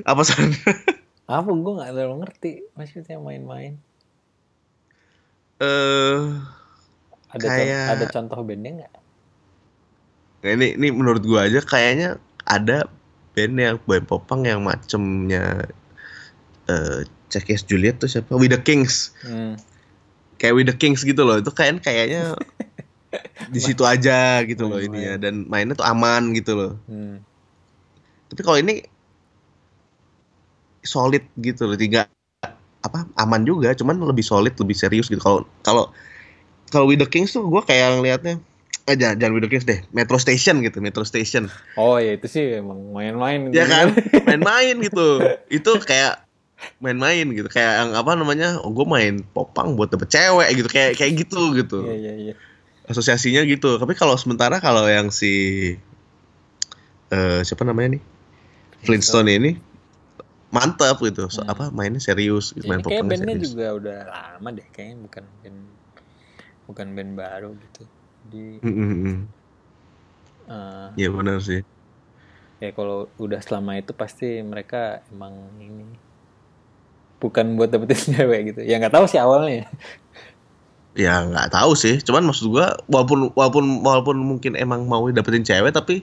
apa san Apa gue nggak terlalu ngerti maksudnya main-main. eh Ada con- Kayak- ada contoh bandnya nggak? Nah, ini ini menurut gua aja kayaknya ada band yang band popang yang macemnya eh Check Yes Juliet tuh siapa? We the Kings. Hmm. Kayak We the Kings gitu loh. Itu kan kayaknya di situ aja gitu loh Main-main. ininya dan mainnya tuh aman gitu loh. Hmm. Tapi kalau ini solid gitu loh, tiga apa aman juga, cuman lebih solid, lebih serius gitu. Kalau kalau kalau We the Kings tuh gua kayak ngelihatnya eh jangan, jangan We the Kings deh, Metro Station gitu, Metro Station. Oh ya itu sih emang main-main. ya gitu. kan main-main gitu itu kayak main-main gitu kayak yang apa namanya oh gue main popang buat dapet cewek gitu kayak kayak gitu gitu Iya iya iya. asosiasinya gitu tapi kalau sementara kalau yang si eh siapa namanya nih Flintstone ini mantap gitu So, Hmm. apa mainnya serius gitu, main kayak bandnya serius juga udah lama deh kayaknya bukan band bukan band baru gitu. Di Mm, mm, mm. eh, Iya benar sih ya kalau udah selama itu pasti mereka emang ini bukan buat dapetin cewek gitu. Ya nggak tahu sih awalnya. ya nggak tahu sih cuman maksud gua walaupun walaupun walaupun mungkin emang mau dapetin cewek tapi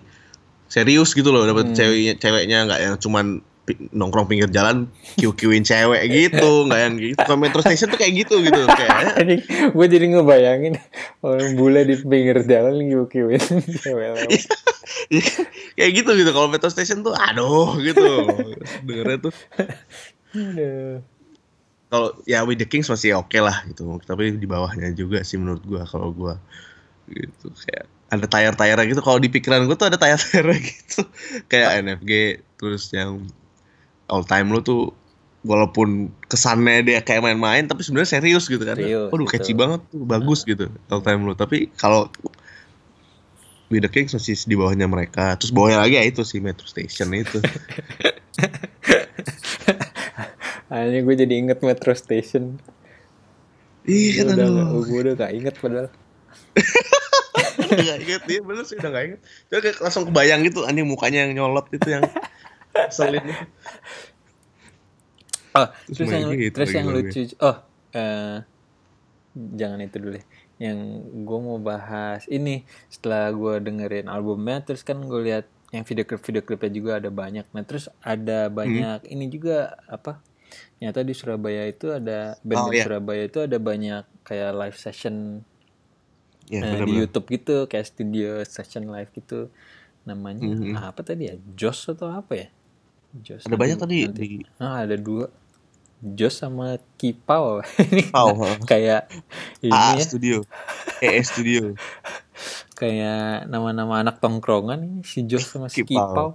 serius gitu loh dapet Hmm. ceweknya ceweknya nggak yang cuman nongkrong pinggir jalan kiu-kiuin cewek gitu nggak yang gitu. Kalau metro station tuh kayak gitu gitu. Kayak gue jadi ngebayangin orang bule di pinggir jalan ngiu-kiuin cewek lewat. kayak gitu gitu. Kalau metro station tuh aduh gitu. Dengernya tuh. Kalau ya with the kings masih oke lah gitu. Tapi di bawahnya juga sih menurut gua kalau gua gitu. Kayak ada tayar-tayarnya gitu. Kalau di pikiran gua tuh ada tayar-tayarnya gitu. Kayak NFG terus yang all time lo tuh walaupun kesannya dia kayak main-main tapi sebenarnya serius gitu kan. Serius, Waduh gitu. catchy banget tuh, bagus gitu all time lo. Tapi kalau We The Kings masih di bawahnya mereka. Terus bawahnya lagi ya itu sih Metro Station itu. Akhirnya gue jadi inget Metro Station. Iya kan udah, gak, gue udah gak inget padahal. Gak inget dia bener sih udah gak inget. Coba kayak langsung kebayang gitu anjing mukanya yang nyolot itu yang selin. Oh, Terus terus, yang gitu terus yang gue. lucu. Oh, eh jangan itu dulu deh. Yang gue mau bahas ini setelah gue dengerin albumnya, terus kan gue lihat yang video klip video klipnya juga ada banyak. Nah terus ada Hmm. banyak ini juga apa? Nyata di Surabaya itu ada band Oh, di iya. Surabaya itu ada banyak kayak live session Ya eh, di benar-benar. YouTube gitu, kayak studio session live gitu. Namanya Mhm. apa tadi ya? Joss atau apa ya? Joss. Ada banyak tadi di Ah, ada dua. Jos sama Kipau. Ini Pau. kayak ini AA ya, Studio. EE Studio. kayak nama-nama anak tongkrongan ini si Jos sama si Kipau. Kipau.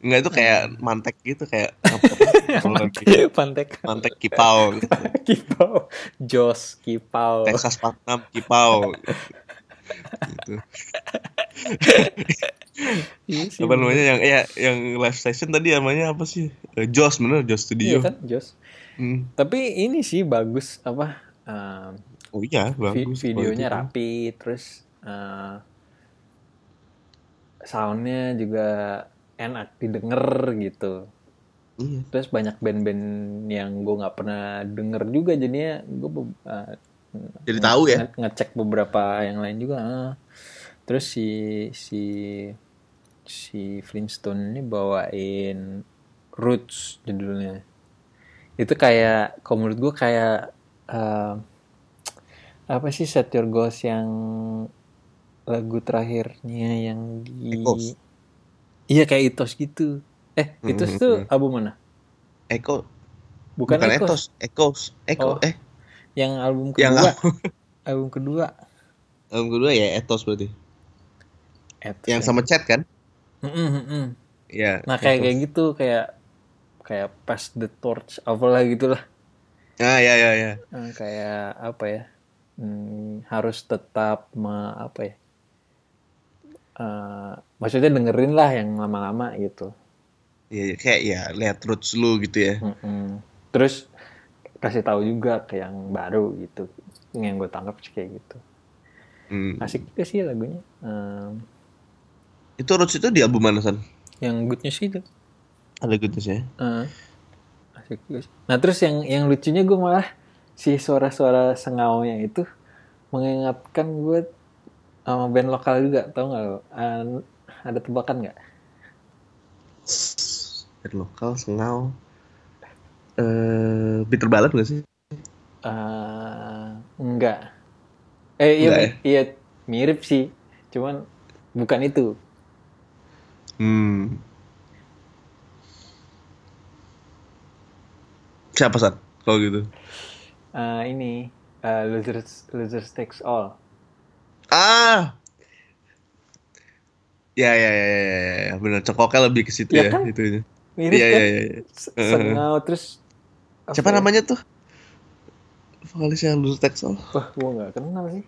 Enggak itu kayak mantek gitu kayak Pantek mantek kipau gitu. Kipau. Jos Kipau. Texas 46 kipau. Gitu. Iya sih. Apa namanya yang ya yang live session tadi namanya apa sih? Eh, Joss bener Joss Iya Studio. kan Jos. Hmm. Tapi ini sih bagus apa um, Oh iya vi- bagus. videonya quality-nya. rapi terus uh, soundnya juga enak didengar gitu. Iya. terus banyak band-band yang gue nggak pernah denger juga jadinya gue Jadi tahu ya. ngecek beberapa yang lain juga ah. terus si si si Flintstone ini bawain Roots judulnya itu kayak kalau menurut gue kayak eh, apa sih Set Your Goals yang lagu terakhirnya yang di Echoes. iya kayak Itos gitu eh Itos Mhm, tuh mhm. album mana Eko bukan, bukan Echoes Eko Oh. eh yang album yang kedua album kedua album kedua ya Etos berarti. Etos Yang ya. sama chat kan? Mm-mm, mm-mm. Iya. nah kayak Etos. kayak gitu kayak kayak pass the torch apalah gitulah Ah ya ya ya. Nah, kayak apa ya hmm, harus tetap me, apa ya Eh, maksudnya dengerin lah yang lama-lama gitu Iya kayak ya lihat roots lu gitu ya. Mm-mm. terus kasih tahu juga ke yang baru gitu yang gue tangkap sih kayak gitu Hmm. asik juga sih lagunya Em, Itu roots itu di album mana San? yang good news itu Ada goodness ya. Eh, asik juga sih. Nah terus yang yang lucunya gue malah si suara-suara sengaunya itu mengingatkan gue sama band lokal juga, tau nggak lo? Ada tebakan nggak? Band lokal sengau. Eh Peter Ballad gak sih? Eh, enggak. Eh iya, Enggak ya? iya mirip sih, cuman bukan itu. Hmm. Siapa San? Kalau gitu. Eh, ini eh, losers losers takes all. Ah. Ya ya ya ya ya, ya. benar cekoknya lebih ke situ Ya ya, kan? itunya. Mirip Iya kan? iya iya. iya. Sengau terus. Apa Siapa ya? namanya tuh? Vokalisnya Lulu Texel. Wah, gue nggak kenal sih.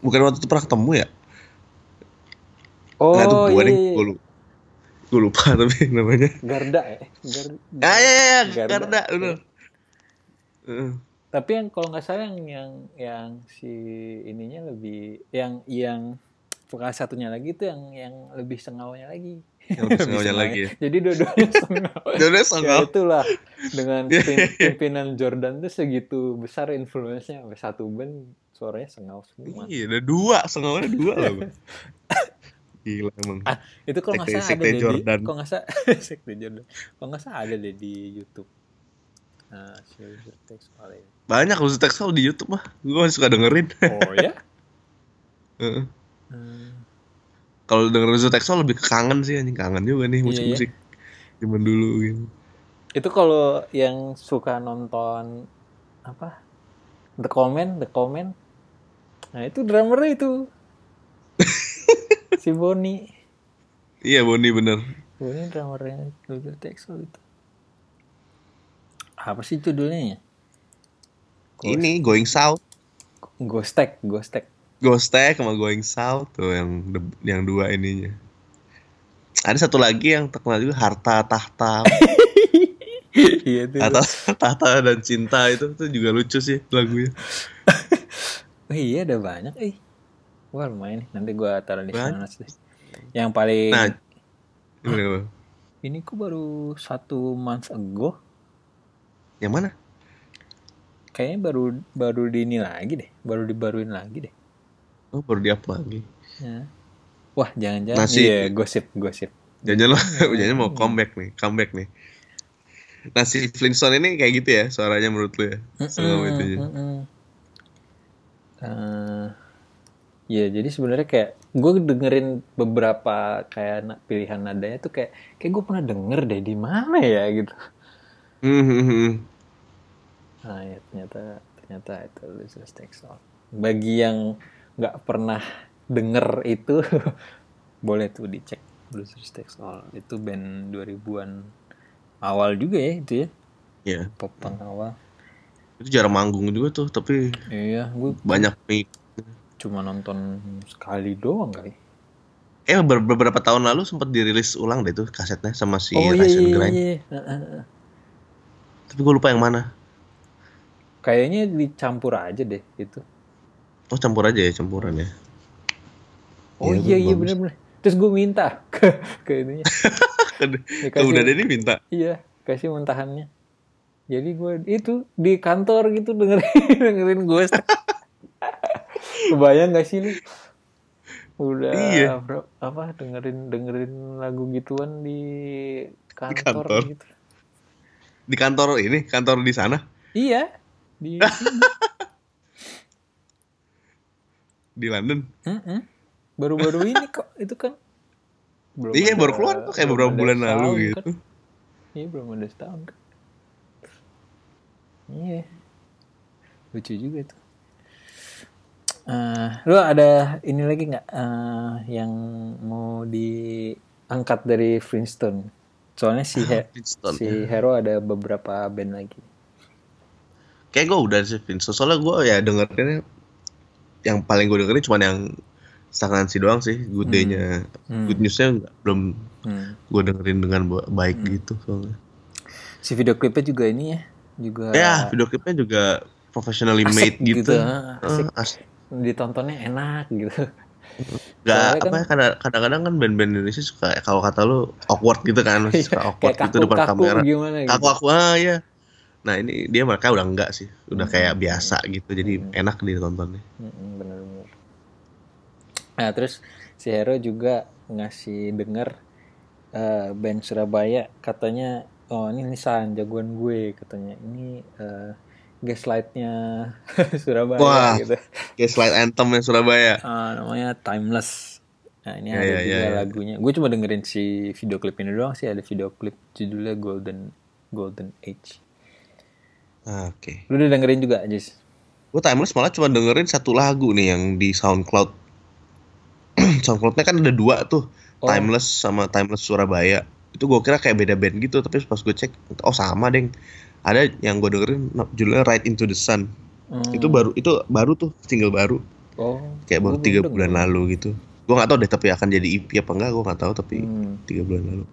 Bukan waktu itu pernah ketemu ya? Oh Nggak, itu gua iya, nih, iya. gua lupa. Gua lupa tapi namanya. Garda ya. Gar- Ah iya iya. Garda. Garda, bener. Heeh. Tapi yang kalau nggak salah yang yang yang si ininya lebih yang yang vokal satunya lagi itu yang yang lebih sengawnya lagi. Yang lebih Lebih sengaunya lagi ya. Jadi dua-duanya sengau. Dia ya sengau. itulah dengan Iya. pim- pimpinan Jordan tuh segitu besar influence-nya sampai satu band suaranya sengau semua. Iya, ada dua, sengaunya dua loh. Bang. Gila emang. Ah, itu kalau nggak salah ada Jordan. di kalau nggak salah sekte Jordan. Kalau nggak salah ada deh di YouTube. Nah, User. Banyak Lulu Texel di YouTube mah. Gua masih suka dengerin. Oh ya? Heeh. Hmm. Kalau denger Lulu Texel lebih ke kangen sih anjing kangen juga nih Iya, musik-musik. Zaman dulu gitu. Itu kalau yang suka nonton apa? The Comment, The Comment. Nah, itu drummernya itu. si Boni. Iya Boni bener. Ini drummernya Luther Texel itu. Apa sih judulnya ya? Ini Going South. Ghostek, Ghostek. Ghostek sama Going South tuh yang yang dua ininya. Ada satu lagi yang terkenal juga Harta Tahta. Iya tuh. Harta Tahta dan Cinta itu tuh juga lucu sih lagunya. Oh, iya ada banyak eh. Wah lumayan nih. Nanti gua taruh di sana. Yang paling Nah, ini ini kok baru satu month ago. yang mana? Kayaknya baru baru di ini lagi deh. Baru dibaruin lagi deh. Oh, baru di up lagi. Ya. Wah jangan-jangan Nasi- iya gosip gosip. Jangan lo, jangan mau comeback nih, comeback nih. Nah si Flintstone ini kayak gitu ya suaranya menurut lu ya? Sama itunya. Mm-mm. Eh, ya jadi sebenarnya kayak gue dengerin beberapa kayak pilihan nadanya tuh kayak kayak gue pernah denger deh di mana ya gitu. Hmm, hmm, hmm. Nah ya ternyata ternyata itu Losers Takes. Bagi yang nggak pernah denger itu boleh tuh dicek Losers Takes All. Itu band 2000-an awal juga ya itu ya Ya, pop punk awal. itu jarang manggung juga tuh, tapi Iya, gue banyak nih. cuma nonton sekali doang kali. Eh ber- beberapa tahun lalu sempat dirilis ulang deh tuh kasetnya sama si oh iya Rise and iya Grind. iya. Heeh, heeh. Tapi gue lupa yang mana. Kayaknya dicampur aja deh itu. Oh campur aja ya campuran ya. Oh Iya, iya iya bagus. bener-bener. Terus gue minta ke ke ininya. Ke udah ini minta. Iya, kasih mentahannya. Jadi gue itu di kantor gitu dengerin dengerin gue. Kebayang gak sih lu? Udah Iya. bro, apa dengerin dengerin lagu gituan di kantor, kantor. gitu. Di kantor ini, kantor di sana. Iya, di Di London. Mm-mm. baru-baru ini kok itu kan. Belum iya ada- baru keluar tuh kayak beberapa bulan setahun lalu kan. gitu. Iya belum ada setahun kan. Iya. Lucu juga tuh. Eh, lu ada ini lagi nggak eh, yang mau diangkat dari Flintstone? Soalnya si He- Flintstone, si Hero ada beberapa band lagi. Kayak gue udah sih Flintstone. Soalnya gue ya dengerinnya yang paling gue dengerin cuma yang stagnansi doang sih. Good day-nya. Hmm. Good news-nya belum Hmm. gue dengerin dengan ba- baik gitu soalnya. Si video klipnya juga ini ya, juga Ya, video klipnya juga professionally asik made gitu. gitu, ah, asik. Asik. ditontonnya enak gitu. Gak Soalnya apa kan- ya kadang- kadang-kadang kan band-band Indonesia suka kalau kata lu awkward gitu kan, suka awkward gitu depan kaku-kaku kamera. gimana gitu. Kaku aku ah ya. Nah ini dia mereka udah enggak sih, udah Hmm. kayak biasa gitu, jadi enak ditontonnya. Mm-mm, bener-bener. Nah terus si Hero juga ngasih denger eh, band Surabaya katanya oh ini Nisan jagoan gue katanya ini eh, gaslightnya Surabaya Wah. gitu. Kayak slide anthem Surabaya. Ah, namanya Timeless. Nah ini Ya, ada ya, juga ya, ya. lagunya. Gue cuma dengerin si video klip ini doang sih ada video klip judulnya Golden Golden Age. Ah, Oke. Lu udah dengerin juga Jis? Gue timeless malah cuma dengerin satu lagu nih yang di SoundCloud. SoundCloudnya kan ada dua tuh, Oh. Timeless sama Timeless Surabaya. Itu gue kira kayak beda band gitu, tapi pas gue cek, oh sama deng. Ada yang gue dengerin judulnya Ride Into the Sun. Hmm. Itu baru itu baru tuh single baru, Oh. kayak baru tiga bulan denger. lalu gitu. Gue nggak tahu deh tapi akan jadi EP apa enggak, gue nggak tahu tapi Hmm. tiga bulan lalu.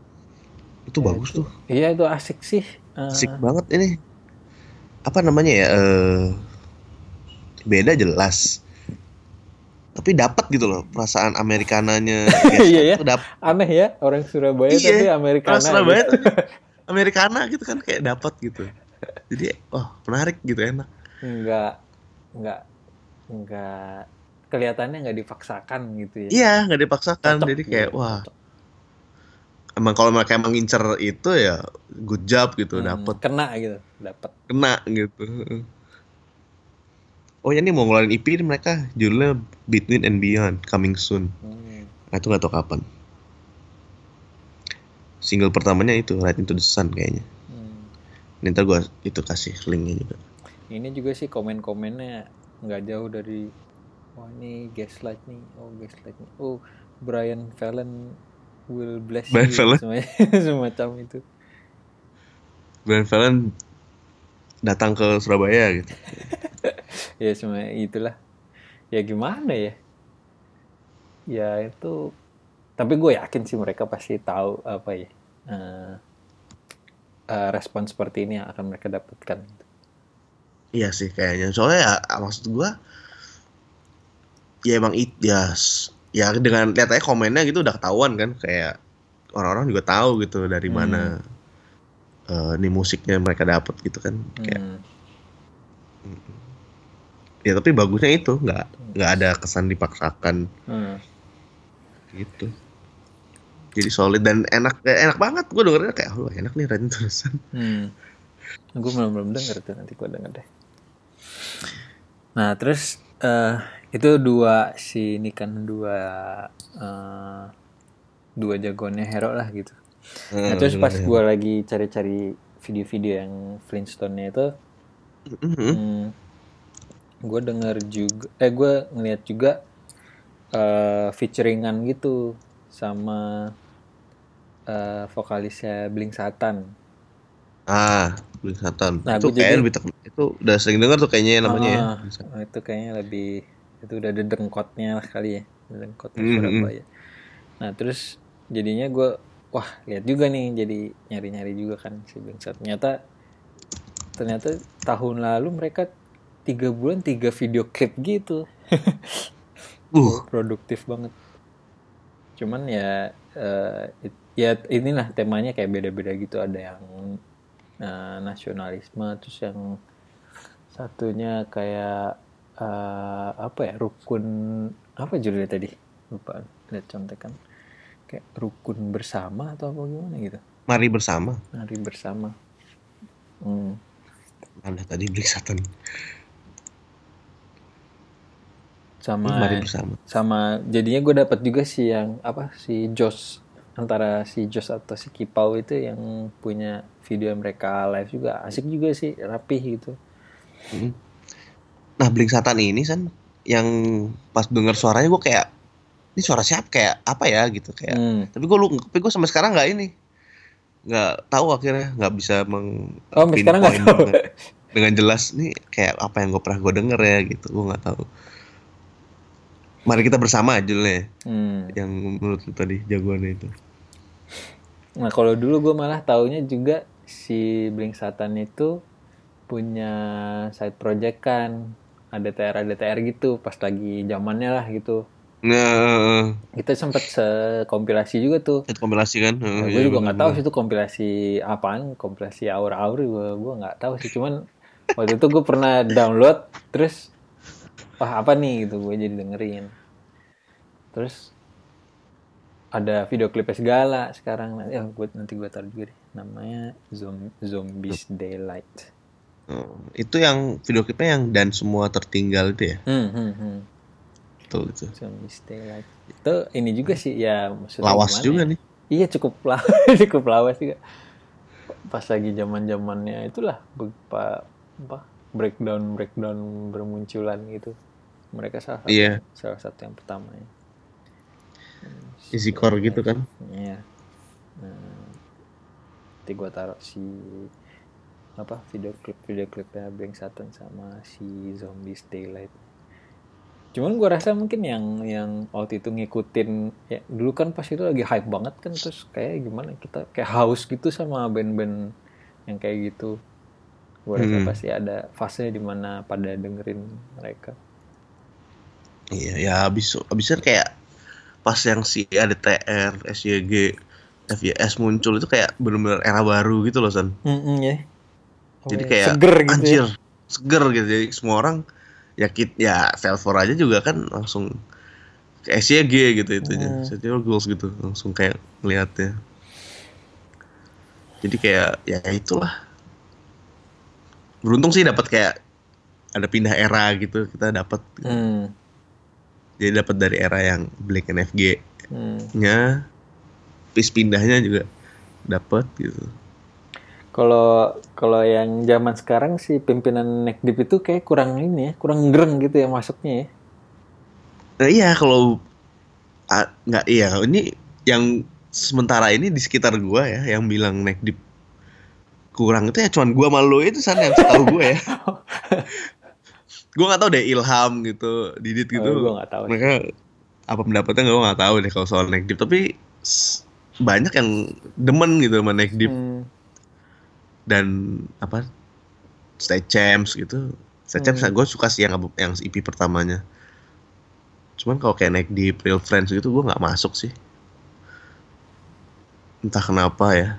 Itu Ya, bagus tuh, Iya itu asik sih. Eh, asik banget ini. Apa namanya ya? eh beda jelas. Tapi dapat gitu loh perasaan Amerikananya. Iya ya. Tuh dap- aneh ya orang Surabaya Iya, tapi Amerika Orang Surabaya tuh Americana gitu kan kayak dapat gitu. Jadi wah menarik gitu enak. nggak nggak nggak kelihatannya nggak dipaksakan gitu ya Iya nggak dipaksakan Cocok jadi gitu, kayak wah cocok. Emang kalau mereka emang ngincer itu ya good job gitu Hmm, dapat kena gitu dapat kena gitu. Oh ya ini mau ngeluarin EP ini mereka judulnya Between and Beyond Coming Soon. Hmm. Nah, itu nggak tahu kapan. Single pertamanya itu Right Into the Sun kayaknya. Hmm. Nanti gua itu kasih linknya juga. ini juga sih komen-komennya nggak jauh dari wah ini gaslight nih oh gaslight nih oh Brian Fallon will bless Ben you Fallon. semacam, itu Ben Fallon datang ke Surabaya gitu. ya semua itulah ya gimana ya ya itu tapi gue yakin sih mereka pasti tahu apa ya eh, eh, respon seperti ini yang akan mereka dapatkan Iya sih kayaknya. Soalnya ya maksud gua ya emang it ya ya dengan lihat aja komennya gitu udah ketahuan kan kayak orang-orang juga tahu gitu dari Hmm. mana eh nih musiknya mereka dapat gitu kan. Kayak Hmm. ya tapi bagusnya itu nggak nggak ada kesan dipaksakan Hmm. gitu. Jadi solid dan enak eh, enak banget gue dengernya kayak oh enak nih Raden terusan. Hmm. Gue belum belum denger tuh nanti gue denger deh. Nah terus eh itu dua si ini kan dua eh, dua jagoannya hero lah gitu. Nah terus pas gue lagi cari-cari video-video yang Flintstone-nya itu, hmm, gue denger juga, eh gue ngeliat juga eh featuringan gitu sama eh, vokalisnya Blink Satan. Ah, Blink Satan. Nah, itu kayaknya lebih itu udah sering dengar tuh kayaknya namanya ya. Ah, oh, itu kayaknya lebih itu udah ada dengkotnya lah kali ya. Dengkotnya Mm, mm. Surabaya nah terus jadinya gue wah lihat juga nih jadi nyari-nyari juga kan si Bangsat. Ternyata ternyata tahun lalu mereka tiga bulan tiga video klip gitu. Uh, produktif banget. Cuman ya eh, it- ya inilah temanya kayak beda-beda gitu. Ada yang eh, nasionalisme terus yang satunya kayak eh, apa ya rukun apa judulnya tadi lupa lihat contekan kayak rukun bersama atau apa gimana gitu mari bersama. hari bersama hmm. Mana tadi Blink Satan? sama mari bersama. sama jadinya gue dapat juga sih yang apa si Jos antara si Jos atau si Kipau itu yang punya video mereka live juga asik juga sih rapih gitu Mm. Nah, Blink Satan ini kan yang pas denger suaranya gue kayak ini suara siapa kayak apa ya gitu kayak. Hmm. Tapi gue lu tapi gue sampai sekarang nggak ini nggak tahu akhirnya nggak bisa meng Oh, sekarang pinpoint tahu. dengan, dengan jelas nih kayak apa yang gue pernah gue denger ya gitu gue nggak tahu. Mari kita bersama judulnya Hmm. yang menurut lu tadi jagoannya itu. Nah kalau dulu gue malah taunya juga si Blink Satan itu punya side project kan ada TR TR gitu pas lagi zamannya lah gitu Nah, kita sempat sekompilasi juga tuh itu kombinasi kan. Nah, Heeh, gue iya, juga nggak tahu sih itu kompilasi apaan, kompilasi aur-aur gue gue nggak tahu sih. Cuman waktu itu gue pernah download, terus wah apa nih gitu gue jadi dengerin. Terus ada video klipnya segala sekarang. Ya gue nanti gue taruh juga deh. Namanya Zom Zombies Daylight. Oh, itu yang video klipnya yang dan semua tertinggal itu ya. Hmm, hmm, hmm. Betul itu. Itu ini juga sih ya maksudnya Lawas juga ya? nih. Iya cukup lawas, cukup lawas juga. Pas lagi zaman zamannya itulah beberapa apa breakdown breakdown bermunculan gitu. Mereka salah satu, Iya. salah satu yang pertama ya. Easy core gitu kan. Iya. Nah, nanti gua taruh si apa video klip video klipnya Blink Satan sama si Zombies Daylight. Cuman gua rasa mungkin yang yang waktu itu ngikutin ya dulu kan pas itu lagi hype banget kan terus kayak gimana kita kayak haus gitu sama band-band yang kayak gitu. Gua rasa Hmm. pasti ada fase di mana pada dengerin mereka. Iya, ya habis habisnya kayak pas yang si ADTR, SYG, FYS muncul itu kayak bener-bener era baru gitu loh San. Mm ya. Jadi kayak seger gitu. anjir, Ya. seger gitu. Jadi semua orang ya kit ya Velvor aja juga kan langsung ke SYG gitu itunya. Hmm. Goals gitu langsung kayak ngeliatnya. Jadi kayak ya itulah. Beruntung sih dapat kayak ada pindah era gitu kita dapat Hmm. jadi dapat dari era yang Blink NFG Hmm. nya pis pindahnya juga dapat gitu Kalau kalau yang zaman sekarang sih pimpinan Neck Deep itu kayak kurang ini ya, kurang gereng gitu ya masuknya ya. nah iya kalau nggak iya ini yang sementara ini di sekitar gua ya yang bilang neck deep kurang itu ya cuman gua malu itu sana yang tahu gue ya gue nggak tahu deh Ilham gitu Didit gitu Oh, gua nggak tahu. mereka apa pendapatnya gue nggak tahu deh kalau soal neck deep tapi banyak yang demen gitu sama neck deep Hmm. Dan apa Stay Champs gitu. Stay Champs Hmm. gue suka sih yang yang EP pertamanya. Cuman kalau kayak Neck Deep Real Friends gitu gue nggak masuk sih. Entah kenapa ya.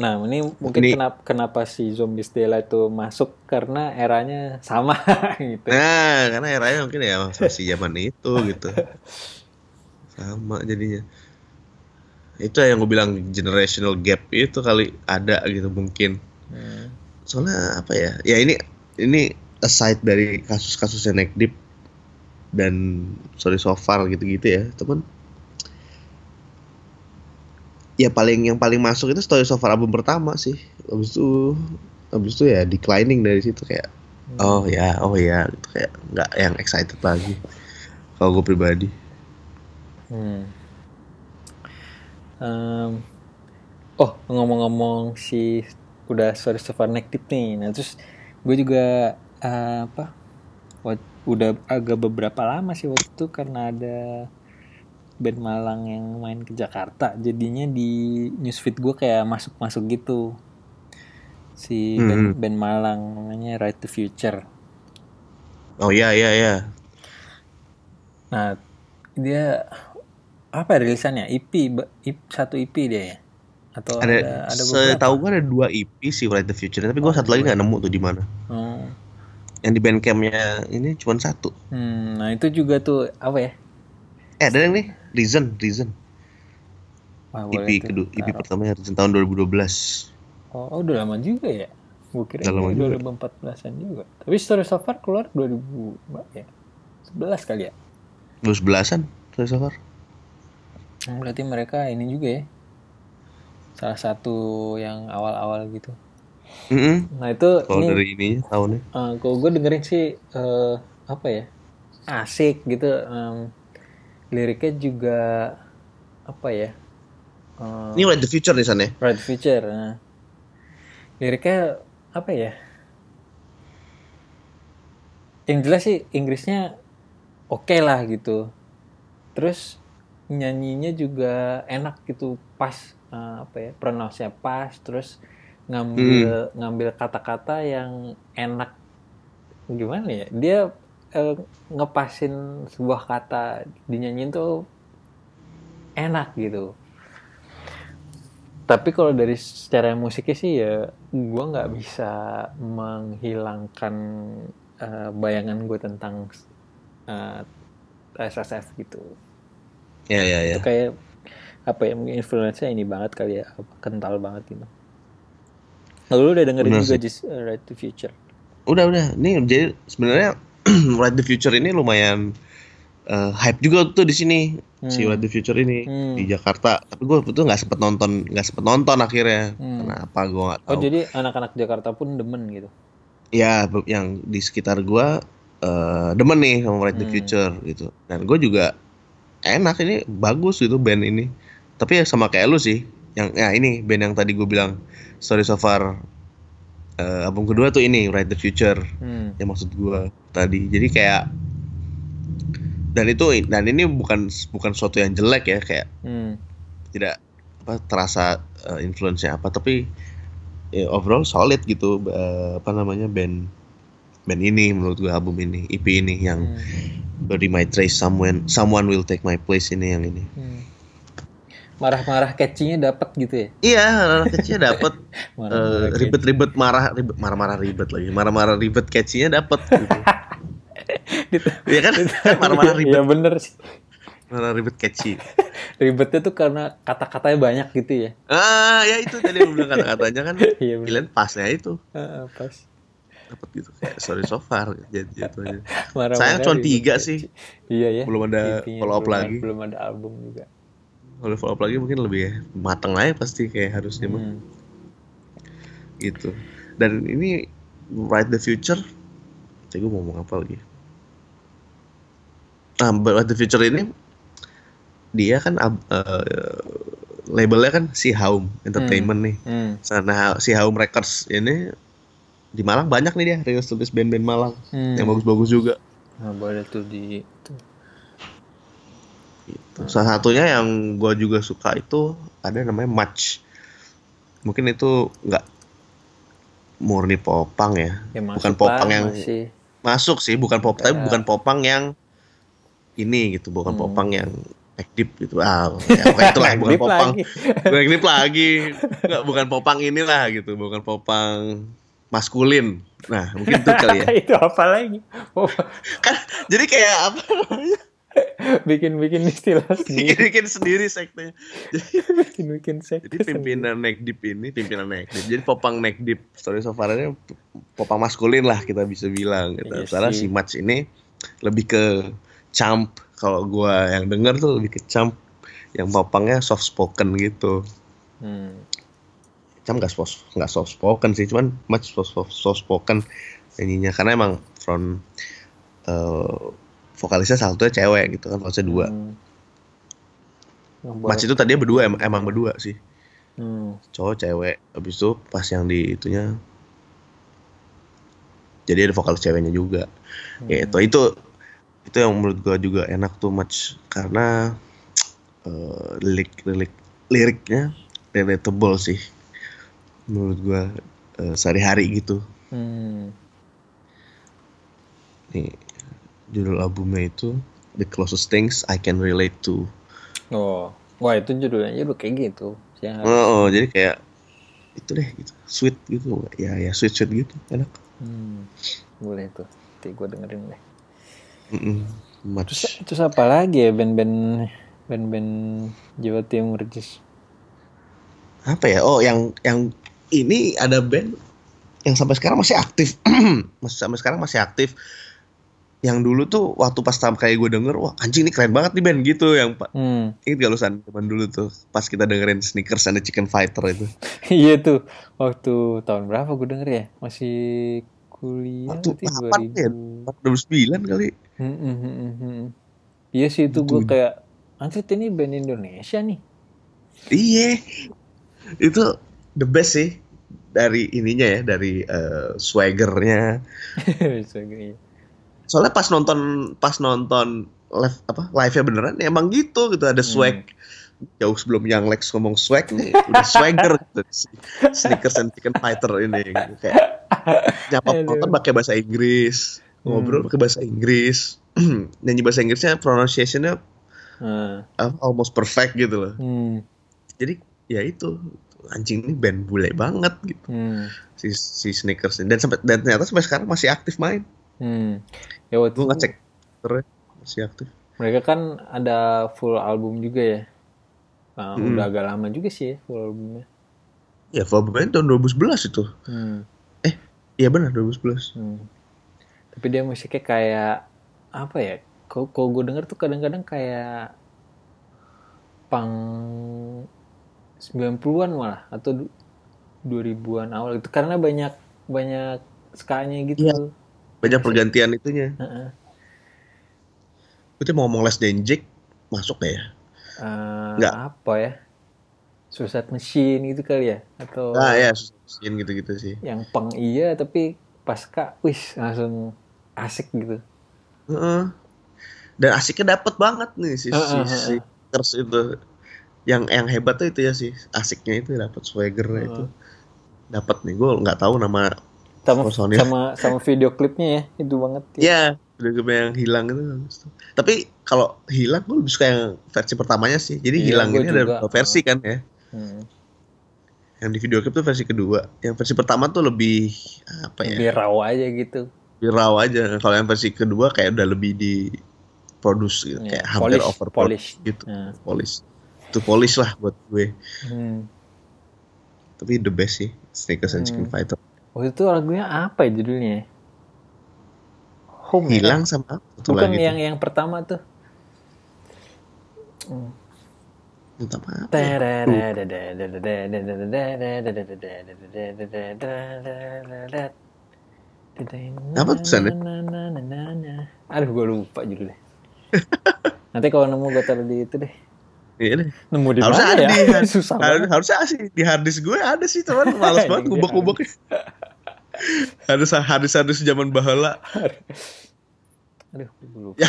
Nah, ini mungkin Ini- kenapa kenapa si Zombie Stella itu masuk? Karena eranya sama gitu. nah karena eranya mungkin ya masih zaman itu gitu. Sama jadinya itu yang gue bilang generational gap itu kali ada gitu mungkin. Hmm. soalnya apa ya? Ya ini ini aside dari kasus-kasusnya neck deep dan sorry so far gitu-gitu ya teman ya paling yang paling masuk itu story so far album pertama sih. Habis itu habis itu ya declining dari situ kayak oh ya oh ya gitu kayak nggak yang excited lagi. Kalau gue pribadi. Hmm. Em, oh ngomong-ngomong si udah sorry so far neck deep nih. Nah terus gue juga eh, apa? udah agak beberapa lama sih waktu itu karena ada band Malang yang main ke Jakarta. Jadinya di newsfeed gue kayak masuk-masuk gitu. Si band, band Malang namanya Right to Future. oh ya ya ya Nah, dia apa ya rilisannya? EP, IP, satu EP dia ya? Atau ada ada, ada, setahu gue ada dua EP sih Right the Future tapi gue satu lagi nggak nemu tuh di mana Oh. yang di bandcampnya ini cuma satu Hmm, nah itu juga tuh apa ya? eh ada yang nih Reason Reason Wah, EP kedua EP pertamanya Reason tahun 2012 Oh, oh, udah lama juga ya? Gue kira Udah lama juga. 2014-an juga. Tapi Story So Far keluar 2000 berapa ya? 11 kali ya? 2011an Sorry so far Hmm, Berarti mereka ini juga ya? Salah satu yang awal-awal gitu. Mm-mm. Nah itu kalau ini dari ini tahunnya Eh, kalau gue dengerin sih eh, apa ya asik gitu Em, liriknya juga apa ya eh, ini Right the Future nih San ya Right Future nah. liriknya apa ya yang jelas sih Inggrisnya oke lah gitu terus nyanyinya juga enak gitu pas eh, apa ya pronounce-nya pas terus ngambil ngambil kata-kata yang enak. Gimana ya dia eh, ngepasin sebuah kata dinyanyiin tuh enak gitu. Tapi kalau dari secara musiknya sih ya gua nggak bisa menghilangkan eh, bayangan gue tentang eh, SSF gitu ya ya ya itu kayak apa ya mungkin influence ini banget kali ya apa, kental banget gitu. Lalu lu udah dengerin Bener juga Just uh, Right to Future? Udah udah. Nih jadi sebenarnya Right the Future ini lumayan eh, hype juga tuh di sini si Hmm. Right the Future ini Hmm. di Jakarta. Tapi gue betul nggak sempet nonton nggak sempet nonton akhirnya. Hmm. kenapa? Gue nggak oh tahu. jadi anak-anak Jakarta pun demen gitu? Ya yang di sekitar gua eh, demen nih sama Right the Hmm. Future gitu. Dan gue juga enak ini bagus gitu band ini tapi ya sama kayak lu sih yang ya ini band yang tadi gue bilang Story So Far eh, album kedua tuh ini Right the Future hmm. yang maksud gua tadi jadi kayak dan itu dan ini bukan bukan sesuatu yang jelek ya kayak Hmm. tidak apa terasa eh, influence-nya apa tapi ya, overall solid gitu eh, apa namanya band band ini menurut gue album ini EP ini yang Hmm. Bury My Trace Someone Someone Will Take My Place ini yang ini. Hmm. marah-marah catchy-nya dapat gitu ya? Iya dapet. Marah-marah eh, ribet-ribet marah ribet marah-marah ribet lagi. Marah-marah ribet catchy-nya dapet gitu. Iya kan? Kan marah-marah ribet. Iya bener sih. Marah ribet catchy. Ribetnya tuh karena kata-katanya banyak gitu ya? Ah ya itu tadi yang bilang kata-katanya kan. Iya, bener. pilihan pasnya itu. Heeh, pas dapet gitu. Kayak sorry so far. Jadi gitu aja marah Sayang cuma tiga sih. iya ya. Belum ada follow up belum lagi. ada- belum ada album juga. Kalau follow up lagi mungkin lebih matang aja pasti kayak harusnya mah. Hmm. gitu. Dan ini Write the Future. Cek gue mau ngomong apa lagi? Nah Write the Future ini dia kan eh, labelnya kan si Haum Entertainment nih. Hmm. Sana si Haum Records ini di Malang banyak nih dia rilis-rilis band-band Malang Hmm. yang bagus-bagus juga. Nah, boleh tuh di tuh. Gitu. Salah satunya yang gue juga suka itu ada namanya Match. Mungkin itu nggak murni popang ya. Ya, Bukan popang lah, yang masih. masuk sih, bukan pop, tapi Kayak- bukan popang yang ini gitu, bukan Hmm. popang yang neck deep gitu. Ah, ya, pokoknya itulah bukan Deep popang. lagi. Neck deep lagi. Nggak, bukan popang inilah gitu, bukan popang maskulin. Nah, mungkin itu kali ya. itu apa lagi? Oh, Kan jadi kayak apa namanya? bikin-bikin istilah sendiri. Bikin sendiri sektenya. Jadi Bikin-bikin sekte Jadi pimpinan neck deep ini pimpinan neck deep. Jadi popang neck deep story so far ini popang maskulin lah kita bisa bilang gitu. Iya Sementara sih. si Match ini lebih ke champ. Kalau gua yang denger tuh lebih ke champ yang popangnya soft spoken gitu. Hmm. Champ nggak soft nggak soft spoken sih, cuman Match soft, soft, soft spoken nyanyinya karena emang front eh, vokalisnya salah satunya cewek gitu kan, vokalisnya dua. Hmm. Match itu tadinya berdua emang, emang berdua sih. Hmm. cowok cewek habis itu pas yang di itunya jadi ada vokal ceweknya juga Hmm. gitu itu itu yang menurut gua juga enak tuh match karena eh, lirik lirik liriknya relatable sih menurut gua eh, sehari-hari gitu Hmm. nih judul albumnya itu The Closest Things I Can Relate to Oh, wah itu judulnya udah kayak gitu. Yang oh, oh, jadi kayak itu deh gitu sweet gitu ya ya sweet sweet gitu enak Hmm. Boleh tuh. Nanti gue dengerin deh. Mm-mm. Terus, Match terus apa lagi ya band-band band-band Jawa Timur Jis? apa ya oh yang yang ini ada band yang sampai sekarang masih aktif masih sampai sekarang masih aktif yang dulu tuh waktu pas pertama kayak gue denger wah anjing ini keren banget nih band gitu yang pak Hmm. inget gak lu san zaman dulu tuh pas kita dengerin sneakers and the chicken fighter itu iya tuh. Waktu tahun berapa gue denger ya? Masih kuliah Waktu kapan ya? 2000. 2009 kali Hmm, hmm, hmm, hmm, hmm. Iya sih itu gue kayak anjir ini band Indonesia nih. iya itu the best sih dari ininya ya dari eh, swaggernya. Iya. soalnya pas nonton pas nonton live apa live nya beneran ya emang gitu gitu. Ada swag. Jauh sebelum yang Lex ngomong swag nih udah swagger gitu si- sneakers and chicken fighter ini gitu. kayak nyapa penonton pakai bahasa Inggris ngobrol pakai bahasa Inggris. Nyanyi bahasa Inggrisnya pronunciationnya Nah, uh, almost perfect gitu loh. Hmm, jadi ya itu anjing ini band bule banget gitu hmm, si si sneakers ini dan sampai dan ternyata sampai sekarang masih aktif main hmm. Ya waktu gue ngecek terus masih aktif mereka kan ada full album juga ya. Nah, Hmm. udah agak lama juga sih ya full albumnya. Ya, albumnya tahun 2011 itu. Hmm, Iya benar 2011. hmm. Tapi dia musiknya kayak apa ya? Kalau gue denger tuh kadang-kadang kayak pang 90-an malah atau du- 2000-an awal itu karena banyak banyak skanya gitu. Iya. Banyak pergantian itunya. Heeh. Itu mau ngomong Les Denjik masuk gak ya? Eh, Nggak. apa ya? Suicide Machine gitu kali ya atau Ah ya, susah gitu-gitu sih. yang pang iya tapi pasca wis langsung asik gitu. Heeh. Dan asiknya dapet banget nih si si, Heeh, si Kers itu. Yang yang hebat tuh itu ya sih asiknya itu dapet swaggernya itu. Dapat nih, gue nggak tahu nama Sama Personil. sama sama video klipnya ya itu banget. Ya. Ya, udah gue yang hilang itu. Tapi kalau hilang gue lebih suka yang versi pertamanya sih. Jadi Iya, hilang ini ada dua versi kan ya. Hmm. Yang di video clip tuh versi kedua. Yang versi pertama tuh lebih apa ya? Lebih raw aja gitu. Lebih raw aja. Kalau yang versi kedua kayak udah lebih di produce gitu. Ya, kayak hampir polish, over polish. gitu. Nah. Polish. Itu polish lah buat gue. Hmm. Tapi the best sih. Sneakers and Chicken Hmm. Fighter. Waktu itu lagunya apa ya judulnya? Home ya? Hilang sama apa tuh Bukan lagi yang tuh? yang pertama tuh. Entah apa. ya? Apa tulisannya? Aduh, gue lupa judulnya. Nanti kalau nemu gue taruh di itu deh. Iya. Nemu di Harusnya mana ada ya? di Susah har- harusnya sih di harddisk gue ada sih teman males banget Anjing, ngubek-ngubek. Ada harddisk-harddisk zaman bahala Aduh, lupa Ya.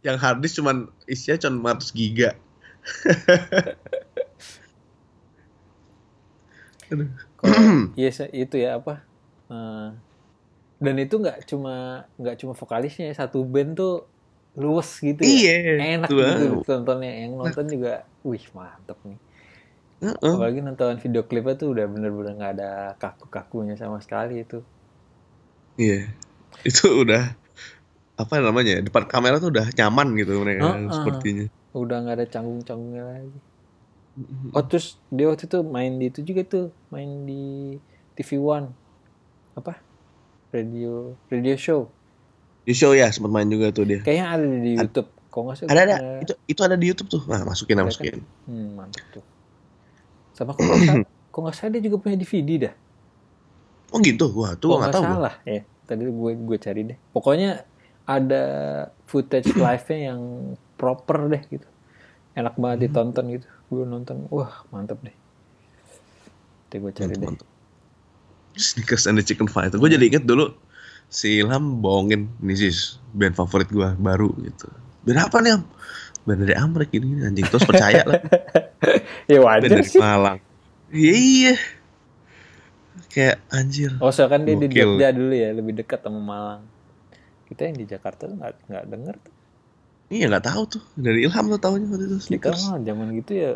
yang harddisk cuman isinya cuma 400 giga. Kalau iya se- itu ya apa? eh, dan itu nggak cuma nggak cuma vokalisnya ya, satu band tuh luwes gitu ya. Iya. Enak tuh, gitu tontonnya. Yang nonton juga, wih mantep nih. Heeh. Apalagi nonton video klipnya tuh udah bener-bener nggak ada kaku-kakunya sama sekali itu. Iya. Itu udah apa namanya? Depan kamera tuh udah nyaman gitu mereka Heeh. sepertinya. Udah nggak ada canggung-canggungnya lagi. Oh terus dia waktu itu main di itu juga tuh, main di TV One apa? Radio radio show. Di show ya sempat main juga tuh dia. Kayaknya ada di Ad- YouTube. Kok nggak salah Ada ada itu itu ada di YouTube tuh. Nah, masukin Ada lah, kan? masukin. Hmm, mantap tuh. Sama kok kok nggak salah dia juga punya DVD dah. Oh gitu. Wah, tuh gua nggak tahu. gua. salah ya. Tadi gue gue cari deh. Pokoknya ada footage live-nya yang proper deh gitu. Enak Hmm. banget ditonton gitu. Gue nonton, wah mantap deh. Nanti gue cari deh. Mantap. Sneakers and the Chicken Fight. Gue jadi inget dulu si Ilham bohongin nih sis band favorit gue baru gitu. Band apa nih Am? Band dari Amrik ini anjing terus percaya lah. ya Band wajar dari sih. Malang. Iya iya. Kayak anjir. Oh soalnya kan dia di. Jogja dulu ya, lebih dekat sama Malang. Kita yang di Jakarta tuh nggak nggak denger tuh. Iya nggak tahu tuh dari Ilham tuh tahunya waktu itu Kita sneakers. mah zaman gitu ya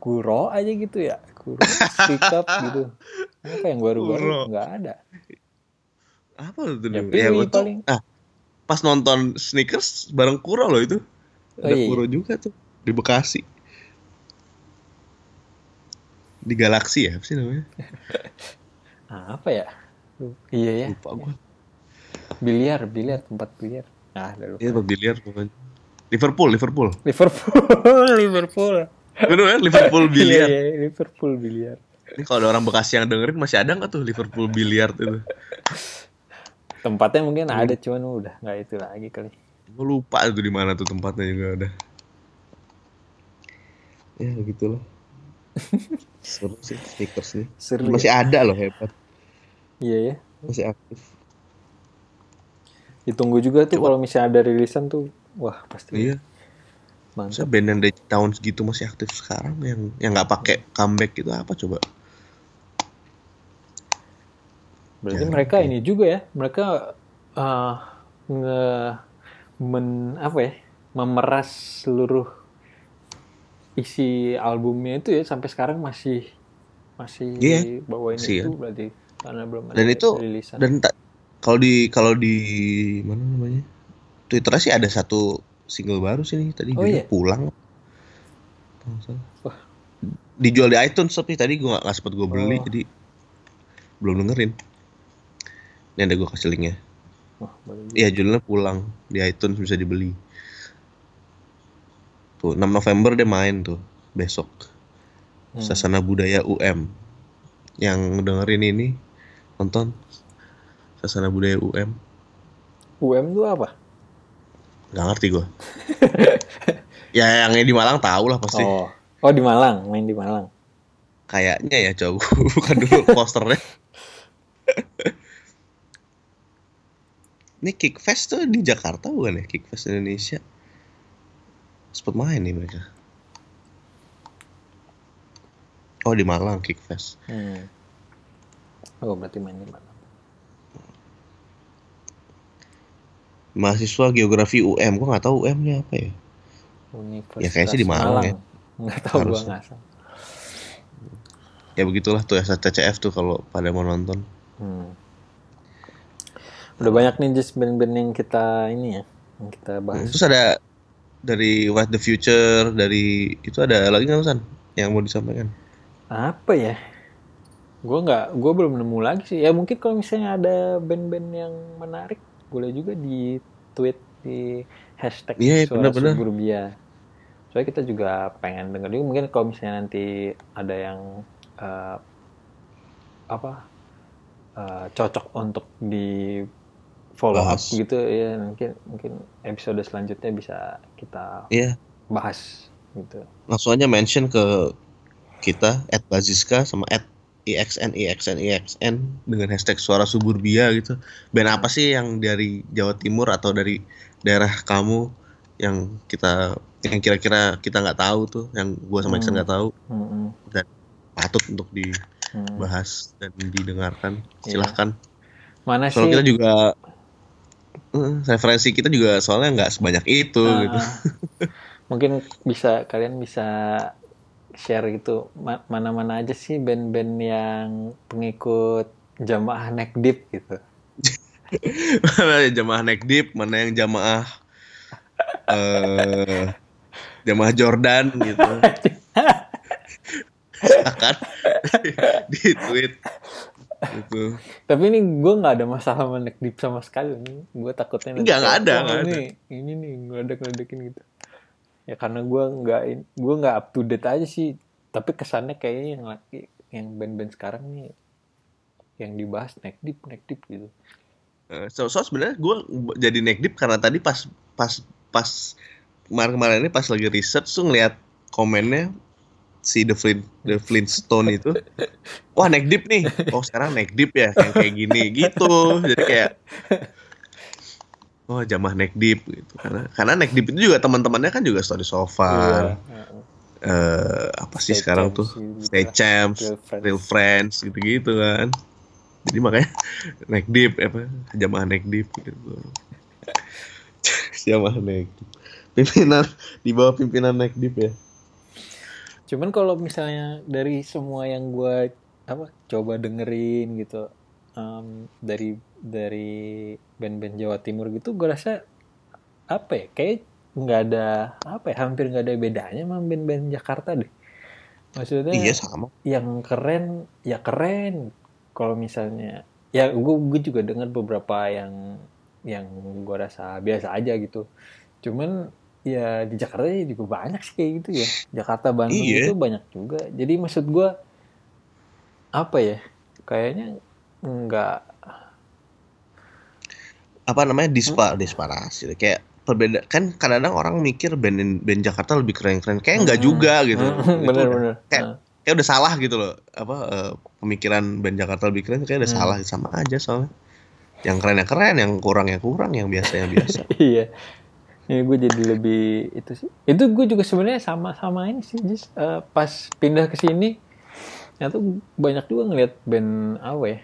kuro aja gitu ya, kuro speak up gitu. Apa yang baru-baru nggak ada. Apa tuh Ya, gua tuh- paling. ah, pas nonton sneakers bareng Kuro loh itu. Oh, Ada iya. Kuro juga tuh di Bekasi. Di Galaksi ya, apa sih namanya? Apa ya? Lu- Iya ya, Lupa gua. biliar, biliar tempat biliar. Ah, udah lupa. Iya, tempat biliar pokoknya. Liverpool, Liverpool. Liverpool, Liverpool. Bener kan? Liverpool biliar. Iya, iya, Liverpool biliar. Ini kalau ada orang Bekasi yang dengerin masih ada nggak tuh Liverpool biliar itu? Tempatnya mungkin Iya. ada, cuman udah nggak itu lagi kali. Gue lupa itu di mana tuh tempatnya juga ada. Ya begitulah. Seru sih sneakers nih. Seru Masih ya. ada loh hebat. Iya ya. Masih aktif. Ditunggu juga tuh kalau misalnya ada rilisan tuh, wah pasti Iya. mantap. Masa band yang dari tahun segitu masih aktif sekarang yang yang nggak pakai comeback itu apa coba? Berarti Ya, mereka ini juga ya, mereka eh, nge men apa ya, memeras seluruh isi albumnya itu ya sampai sekarang masih masih Iya, bawain masih itu ya. berarti karena belum ada Dan itu rilisan. dan tak kalau di kalau di mana namanya? Twitternya sih ada satu single baru sih nih tadi Oh, iya? pulang. Wah. Dijual di iTunes tapi tadi nggak nggak sempet gue beli Oh. jadi belum dengerin. Ini ada gue kasih linknya. Iya judulnya pulang di iTunes bisa dibeli. Tuh 6 November dia main tuh besok. Hmm. Sasana Budaya UM. Yang dengerin ini nonton Sasana Budaya UM. UM itu apa? Gak ngerti gue. ya yang di Malang tahu lah pasti. Oh, oh di Malang, main di Malang. Kayaknya ya coba bukan dulu posternya. Ini Kickfest tuh di Jakarta bukan ya? Kickfest Indonesia. Sempet main nih mereka. Oh di Malang Kickfest. Hmm. Oh berarti main di Malang. Mahasiswa Geografi UM. Gua nggak tahu UM-nya apa ya. Universitas Ya, kayaknya sih di Malang ya. Nggak tahu gua Harusnya. ngasal. Ya begitulah tuh STCF tuh kalau pada mau nonton. Hmm. Udah banyak nih just band-band yang kita ini ya, yang kita bahas. Terus ada dari What the Future, dari itu ada lagi nggak San yang mau disampaikan? Apa ya? Gue nggak, gue belum nemu lagi sih. Ya mungkin kalau misalnya ada band-band yang menarik, boleh juga di tweet di hashtag Iya, Suara benar-benar. Suburbia. Soalnya kita juga pengen denger juga. Mungkin kalau misalnya nanti ada yang eh, apa eh, cocok untuk di follow up Bahas. gitu ya mungkin mungkin episode selanjutnya bisa kita Iya, bahas gitu langsung aja mention ke kita at Baziska sama at IXN IXN IXN dengan hashtag suara suburbia gitu. Band apa sih yang dari Jawa Timur atau dari daerah kamu yang kita yang kira-kira kita nggak tahu tuh, yang gua sama Iksan Hmm. nggak tahu Mm-mm. dan patut untuk Hmm. dibahas dan didengarkan. Iya. Silahkan. mana sih Soalnya kita juga referensi kita juga soalnya nggak sebanyak itu Ah, gitu. mungkin bisa kalian bisa share gitu ma- mana-mana aja sih band-band yang pengikut jamaah neck deep gitu mana yang jamaah naik deep, mana yang jamaah eh jamaah Jordan gitu. Silakan di tweet gitu. tapi ini gue nggak ada masalah sama neck deep sama sekali nih gue takutnya nanti Nggak, nggak ada, "Wah, nggak ada." ini ini nih ngeledek ngeledekin gitu ya karena gue nggak gue nggak up to date aja sih tapi kesannya kayaknya yang lagi yang band-band sekarang nih yang dibahas neck deep neck deep gitu Eh, So, so sebenarnya gue jadi naik deep karena tadi pas pas pas kemarin-kemarin ini pas lagi research tuh ngeliat komennya si The Flint The Flintstone itu. Wah naik deep nih. Oh sekarang naik deep ya yang kayak gini gitu. Jadi kayak oh jamah naik deep gitu. Karena karena naik deep itu juga teman-temannya kan juga story so far Iya. eh apa sih Stay sekarang Champs tuh? gitu stay champs Real Friends. real friends gitu-gitu kan. Jadi makanya naik deep apa jamaah naik deep gitu. Jamaah naik deep. pimpinan di bawah pimpinan naik deep ya Cuman kalau misalnya dari semua yang gue apa coba dengerin gitu em, dari dari band-band Jawa Timur gitu, gue rasa apa ya kayak nggak ada apa ya hampir nggak ada bedanya sama band-band Jakarta deh. Maksudnya iya sama yang keren ya keren. Kalau misalnya ya gue gue juga dengar beberapa yang yang gue rasa biasa aja gitu. Cuman ya di Jakarta ya juga banyak sih kayak gitu ya. Jakarta Bandung Iya. itu banyak juga. Jadi maksud gue apa ya? Kayaknya nggak apa namanya dispa disparasi kayak perbeda kan kadang-kadang orang mikir band band Jakarta lebih keren-keren kayak enggak Hmm. juga gitu Itu udah- bener-bener. kayak Nah, kayak udah salah gitu loh apa eh, pemikiran band Jakarta lebih keren kayak udah Hmm. salah sama aja soalnya yang keren ya keren yang kurang ya kurang yang biasa ya biasa iya. Ini gue jadi lebih itu sih. Itu gue juga sebenarnya sama-sama ini sih. Just, eh, pas pindah ke sini, ya tuh banyak juga ngeliat band apa ya?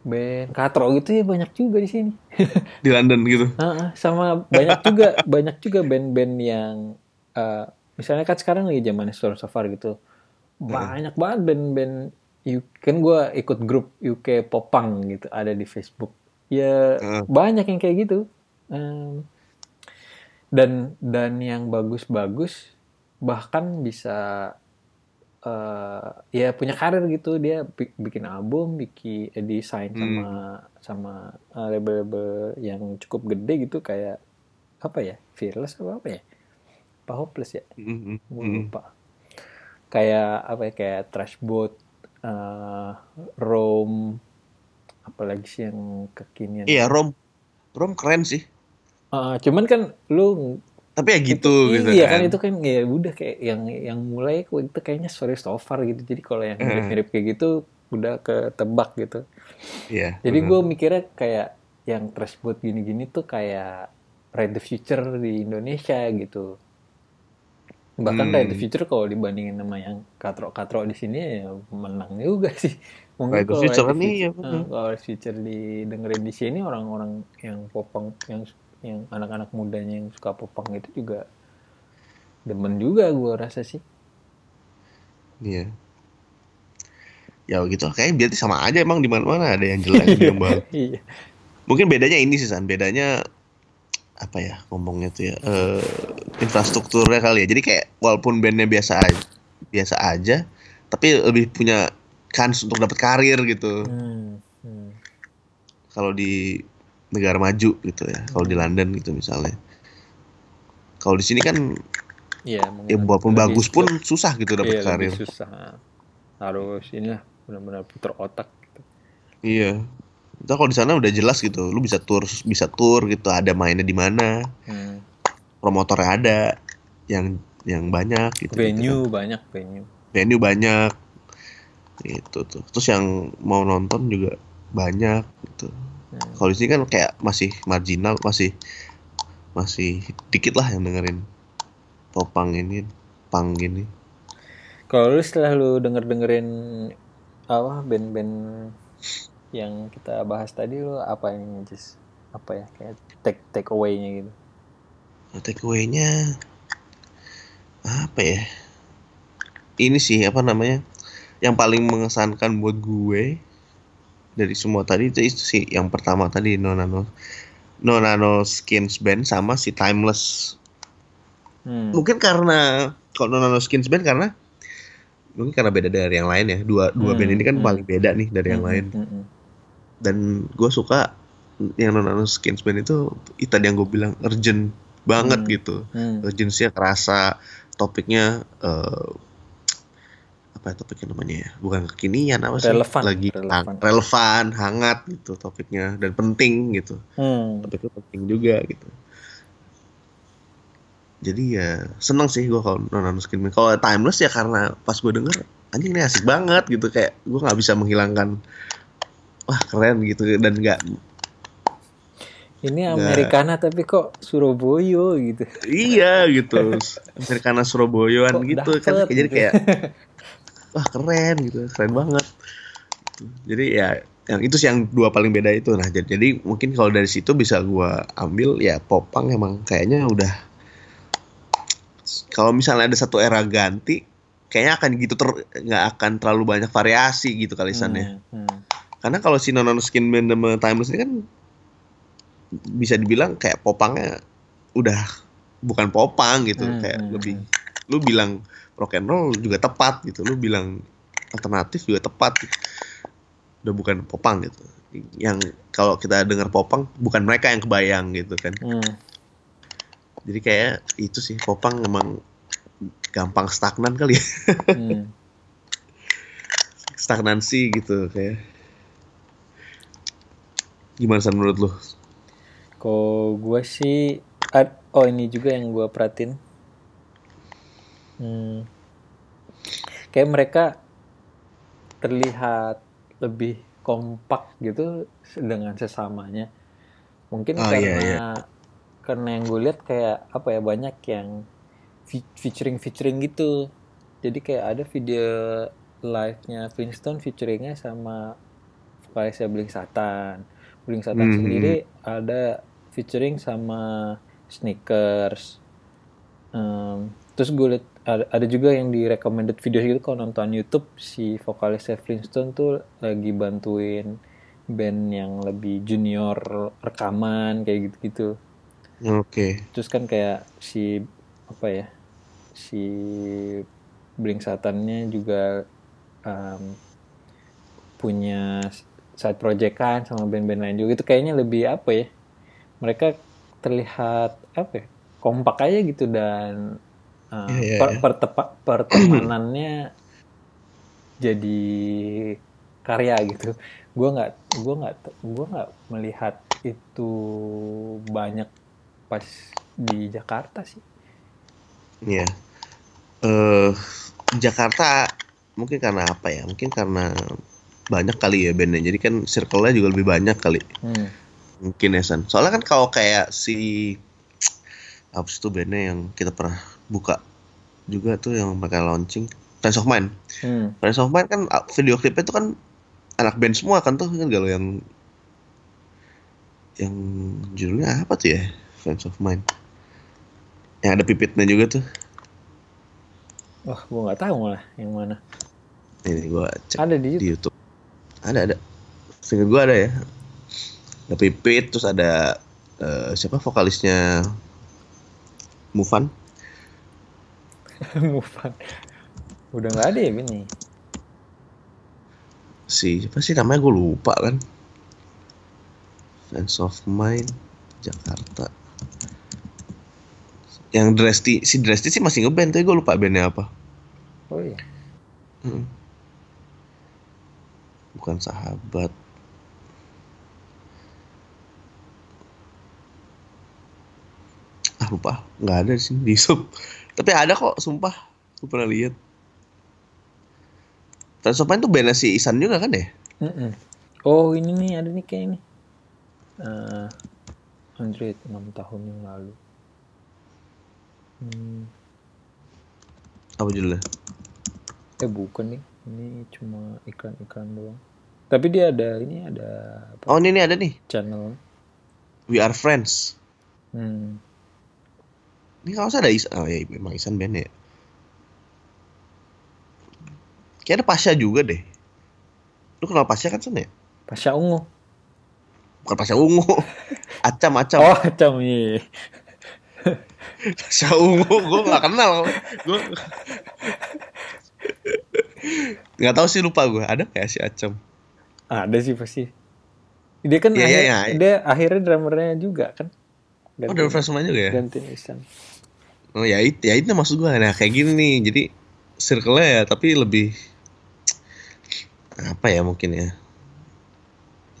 Band katro gitu ya banyak juga di sini. di London gitu Heeh, sama banyak juga banyak juga band-band yang eh, misalnya kan sekarang lagi zaman Storm Safar gitu. Banyak banget band-band kan gue ikut grup UK Popang gitu ada di Facebook. Ya Heeh. banyak yang kayak gitu. Em, dan dan yang bagus-bagus bahkan bisa eh ya punya karir gitu. Dia bi- bikin album bikin eh, desain sama sama eh, label-label yang cukup gede gitu. Kayak apa ya? Fearless apa apa ya? Apa hopeless ya? Mm, mm, gue mm. lupa. Kayak apa ya? Kayak trash boat eh Rome. Apalagi sih yang kekinian? Iya Rom Rom keren sih Eh, cuman kan lu tapi ya gitu gitu iya kan, kan itu kan ya udah kayak yang yang mulai itu kayaknya sorry so far gitu jadi kalau yang mirip-mirip kayak gitu udah ketebak gitu iya jadi bener. gue mikirnya kayak yang boat gini-gini tuh kayak Ride the Future di Indonesia gitu bahkan Hmm. Ride the Future kalau dibandingin sama yang katro-katro di sini ya menang juga sih mungkin Ride the kalau Future Ride the kan iya, Future- bener. kalau Ride the Future didengerin di sini orang-orang yang popang yang yang anak-anak mudanya yang suka popang itu juga demen juga gue rasa sih. Iya. Ya gitu. Kayak berarti sama aja emang di mana-mana ada yang jelek yang bagus. Iya. Mungkin bedanya ini sih san. Bedanya apa ya ngomongnya tuh ya eh, infrastrukturnya kali ya. Jadi kayak walaupun bandnya biasa aja biasa aja tapi lebih punya kans untuk dapat karir gitu. Hmm, hmm. kalau di negara maju gitu ya kalau di London gitu misalnya kalau di sini kan Iya, ya mungkin walaupun bagus pun susah gitu dapat iya, karir susah harus inilah benar-benar putar otak gitu. iya Itu kalau di sana udah jelas gitu lu bisa tour bisa tour gitu ada mainnya di mana Hmm. promotornya ada yang yang banyak gitu. venue gitu kan. banyak venue venue banyak gitu tuh terus yang mau nonton juga banyak gitu Hmm. kalau di sini kan kayak masih marginal masih masih dikit lah yang dengerin popang ini pang gini kalau lu setelah lu denger dengerin apa band-band yang kita bahas tadi lu apa yang just apa ya kayak take take away-nya gitu? Take away-nya apa ya? Ini sih apa namanya? Yang paling mengesankan buat gue dari semua tadi itu, itu sih yang pertama tadi no nano no nano skins band sama si timeless hmm. mungkin karena kalau no nano skins band karena mungkin karena beda dari yang lain ya dua dua Hmm, band ini kan hmm. paling beda nih dari yang Hmm, lain hmm, hmm. dan gue suka yang no nano skins band itu itu tadi yang gue bilang urgent banget Hmm. gitu Hmm. urgensinya kerasa topiknya eh, apa ya topiknya namanya ya bukan kekinian apa sih Relevan, lagi relevan. hang- relevan hangat gitu topiknya dan penting gitu Hmm. topiknya penting juga gitu jadi ya seneng sih gue kalau nonton skin kalau timeless ya karena pas gue denger anjing ini asik banget gitu kayak gue nggak bisa menghilangkan wah keren gitu dan nggak Ini Nggak. Americana tapi kok Surabaya gitu. iya gitu Americana Surabayaan gitu kan jadi gitu. kayak wah keren gitu keren banget. Jadi ya yang itu sih yang dua paling beda itu. Nah jadi, jadi mungkin kalau dari situ bisa gua ambil ya popang emang kayaknya udah kalau misalnya ada satu era ganti kayaknya akan gitu ter nggak akan terlalu banyak variasi gitu kali San, ya. Hmm, hmm. karena kalau si Nono Skin Band sama Timeless ini kan bisa dibilang kayak popangnya udah bukan popang gitu Hmm, kayak hmm, lebih lu bilang rock and roll juga tepat gitu lu bilang alternatif juga tepat gitu. udah bukan popang gitu yang kalau kita dengar popang bukan mereka yang kebayang gitu kan Hmm. jadi kayak itu sih popang emang gampang stagnan kali ya Hmm. stagnansi gitu kayak gimana san menurut lu Kalau gue sih, ad- oh ini juga yang gue perhatiin. Hmm. Kayak mereka terlihat lebih kompak gitu dengan sesamanya. Mungkin Oh, karena iya, iya. karena yang gue lihat kayak apa ya banyak yang fe- featuring featuring gitu. Jadi kayak ada video live-nya Flintstone featuringnya sama vokalisnya Blink Satan. Blink Satan Mhm. sendiri ada featuring sama Sneakers. Em, terus gue liat ada, ada juga yang di recommended video gitu kalau nonton YouTube si vokalisnya Flintstone tuh lagi bantuin band yang lebih junior rekaman kayak gitu-gitu. oke Terus kan kayak si apa ya si Blink Satannya juga em, punya side project kan sama band-band lain juga itu kayaknya lebih apa ya mereka terlihat apa ya kompak aja gitu dan uh, Iya, iya, per- iya. pertepa- pertemanannya jadi karya gitu gue nggak gue nggak gue nggak melihat itu banyak pas di Jakarta sih Iya. Eh Jakarta mungkin karena apa ya? Mungkin karena banyak kali ya bandnya. Jadi kan circle-nya juga lebih banyak kali. hmm. Mungkin ya San. Soalnya kan kalau kayak si apa sih tuh bandnya yang kita pernah buka juga tuh yang mereka launching Friends of Mine. Hmm. Friends of Mine kan video klipnya tuh kan anak band semua kan tuh kan galau yang yang judulnya apa tuh ya? Friends of Mine yang ada pipitnya juga tuh. Wah gue nggak tahu malah yang mana. Ini gua cek ada di di YouTube. YouTube. Ada ada. Seingat gua ada ya. Ada Pipit terus ada eh, siapa vokalisnya? Mufan Move on. udah nggak ada ya ini si siapa sih namanya? Gue lupa kan? Friends of Mine Jakarta. Yang Dresti si Dresti sih masih ngeband tapi gue lupa bandnya apa. Oh iya. Hmm. bukan sahabat. Ah lupa. Nggak ada sih di sub tapi ada kok sumpah gue pernah lihat Transopan itu bandnya si Isan juga kan ya Mm-mm. Oh ini nih ada nih kayak ini. Uh, Android 6 tahun yang lalu. Hmm, apa judulnya eh bukan nih, ini cuma iklan-iklan doang. Tapi dia ada ini ada apa, oh ini, ini ada nih channel. We Are Friends Hmm. Ini kalau ada Isan oh ya memang Isan band ya Kayaknya ada Pasha juga deh lu kenal Pasha kan San ya Pasha Ungu. bukan Pasha Ungu Acam Acam Oh, macam iya. Pasha Ungu gue gak kenal gue nggak tahu sih lupa gue ada kayak si Acam Ada sih pasti. Dia kan Iya, akhir- iya, iya. dia akhirnya drummernya juga kan. oh ada Friends juga ya Gantiin Isan. Oh ya itu ya itu maksud gue nah kayak gini nih. Jadi circle-nya ya tapi lebih apa ya mungkin ya?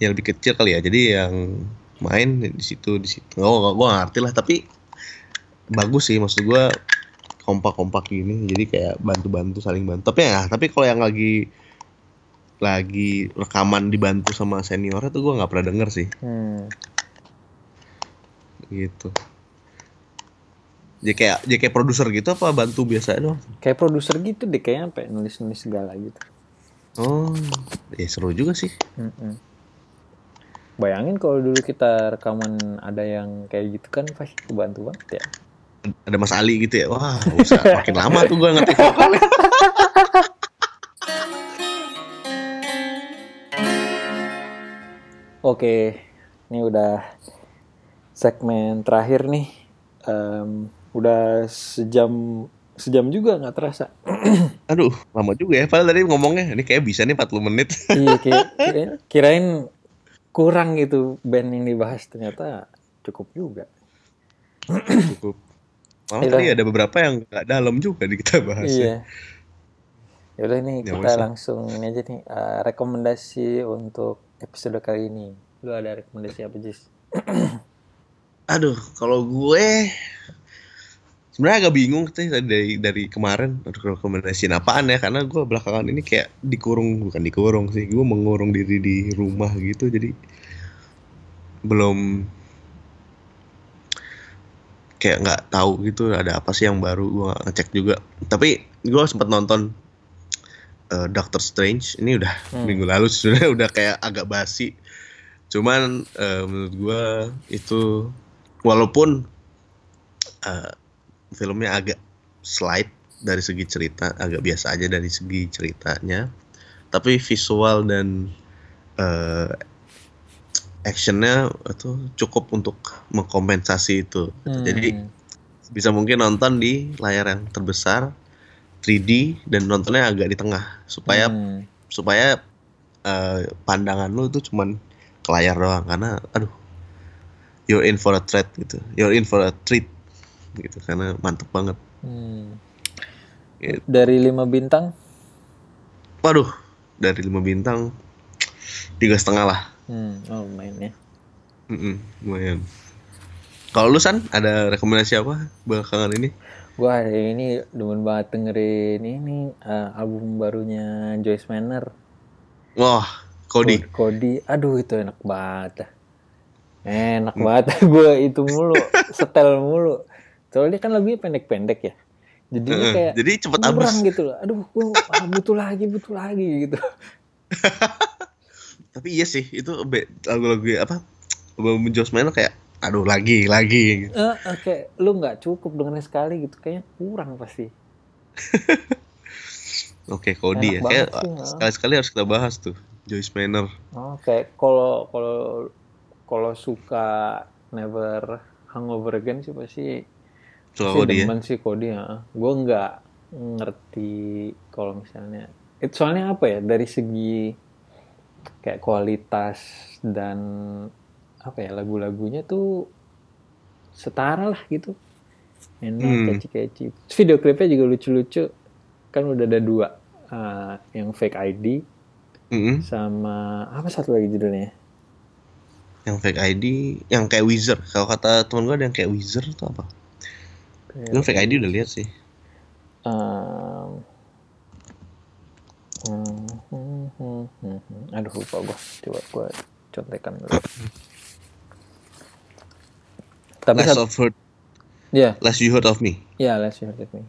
Ya lebih kecil kali ya. Jadi yang main di situ di situ. Oh gue ngerti lah. Tapi bagus sih maksud gue kompak-kompak gini. Jadi kayak bantu-bantu saling bantu. Tapi ya tapi kalau yang lagi lagi rekaman dibantu sama seniornya tuh gue nggak pernah denger sih. Hmm. gitu jadi kayak jadi kayak produser gitu apa bantu biasa doang Kayak produser gitu deh kayaknya sampai nulis-nulis segala gitu. Oh, ya seru juga sih. Mm-mm. Bayangin kalau dulu kita rekaman ada yang kayak gitu kan pasti kebantu banget ya. Ada Mas Ali gitu ya. Wah, usah makin lama tuh gue ngetik vokalnya. Oke, ini udah segmen terakhir nih. Em, udah sejam sejam juga nggak terasa. Aduh, lama juga ya. Padahal tadi ngomongnya, ini kayak bisa nih 40 menit. iya, ki- kirain, kirain kurang gitu band yang dibahas ternyata cukup juga. Cukup. Malah Iya. tadi ada beberapa yang gak dalam juga di kita bahas ya. Iya. Ya udah nih Ya kita lah. langsung ini aja nih eh, rekomendasi untuk episode kali ini. Lu ada rekomendasi apa Jis? Aduh, kalau gue sebenarnya agak bingung sih dari dari kemarin aduh rekomendasiin apaan ya karena gue belakangan ini kayak dikurung bukan dikurung sih gue mengurung diri di rumah gitu jadi belum kayak nggak tahu gitu ada apa sih yang baru gue ngecek juga tapi gue sempat nonton eh, Doctor Strange ini udah Hmm. minggu lalu sebenarnya udah kayak agak basi cuman eh, menurut gue itu walaupun eh, filmnya agak slide dari segi cerita agak biasa aja dari segi ceritanya. Tapi visual dan eh, actionnya itu cukup untuk mengkompensasi itu. Hmm. jadi bisa mungkin nonton di layar yang terbesar 3D dan nontonnya agak di tengah. Supaya Hmm. supaya eh, pandangan lu itu cuman ke layar doang. Karena aduh you're in for a treat gitu. You're in for a treat gitu karena mantep banget Hmm. Gitu. Dari lima bintang, waduh dari lima bintang tiga setengah lah hmm, oh lumayan ya. Mm-mm, lumayan kalau lu san ada rekomendasi apa belakangan ini Gua hari ini demen banget dengerin ini eh, album barunya Joyce Manor. wah Cody Cody, aduh itu enak banget. Enak Hmm. banget gue itu mulu, setel mulu. Soalnya kan lagunya pendek-pendek ya. Jadinya Heeh, kayak jadi cepet kurang gitu loh. Aduh, gue butuh lagi, butuh lagi gitu. tapi iya sih itu lagu-lagu apa album Josh Manor kayak aduh lagi lagi gitu. Eh, eh, kayak lu nggak cukup dengerin sekali gitu, kayaknya kurang pasti. oke Cody ya Enak kayak sih, ha. sekali-sekali harus kita bahas tuh Joyce Manor Oh, kayak kalau kalau kalau suka Never Hangover Again sih pasti suka Cody ya sih Cody ya. Gue nggak ngerti kalau misalnya itu soalnya apa ya dari segi kayak kualitas dan apa ya lagu-lagunya tuh setara lah gitu. Enak Hmm. keci-keci. Video klipnya juga lucu-lucu. Kan udah ada dua. Ah, yang fake ID Mm-mm. sama apa satu lagi judulnya? yang fake ID yang kayak wizard kalau kata teman gue ada yang kayak wizard itu apa Gue fake ID udah lihat sih. Um, hmm, hmm, hmm, hmm. Aduh lupa gua. Coba gua contekan dulu. Tapi Less of heard, ya, less you heard of me. ya Last You Heard of Me.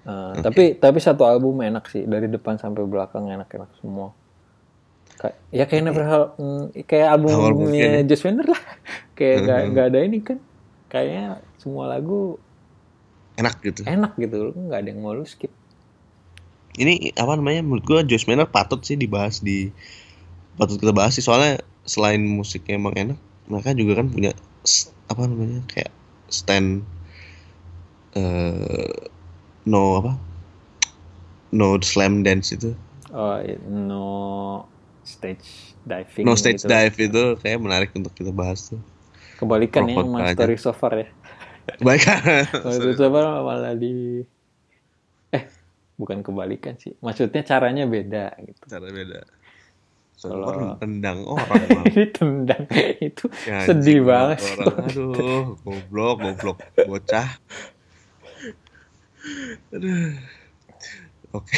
Uh, Tapi tapi satu album enak sih dari depan sampai belakang enak-enak semua. Kayak ya kayak Never Hal- mm, kayak albumnya Josh Wender lah. kayak gak, nggak ada ini kan. Kayaknya semua lagu Enak gitu. enak gitu loh, nggak ada yang mau lu skip. Ini apa namanya? Menurut gue Josh Manor patut sih dibahas di patut kita bahas sih soalnya selain musiknya emang enak, mereka juga kan punya apa namanya kayak stand eh no apa no slam dance itu Oh, i- no stage diving. no stage gitu. dive itu kayak menarik untuk kita bahas tuh Kebalikan ya Propot sama story so far ya. Baik Story so far malah di eh bukan kebalikan sih. Maksudnya caranya beda gitu. cara beda Kalau- tendang orang. Ini tendang itu Ya, sedih banget. orang. aduh goblok goblok bocah aduh oke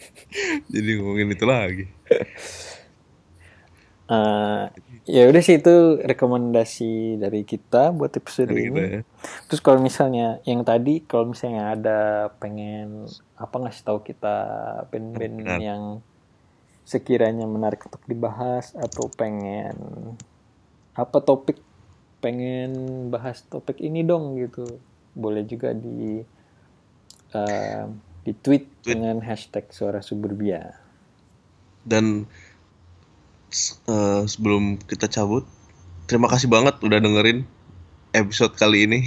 jadi ngomongin itu lagi Eh, ya udah sih itu rekomendasi dari kita buat episode Dari ini. kita ya. Terus kalau misalnya yang tadi kalau misalnya ada pengen apa ngasih tahu kita band-band yang sekiranya menarik untuk dibahas atau pengen apa topik pengen bahas topik ini dong gitu boleh juga di eh, di tweet, dengan hashtag suara suburbia dan eh, sebelum kita cabut terima kasih banget udah dengerin episode kali ini.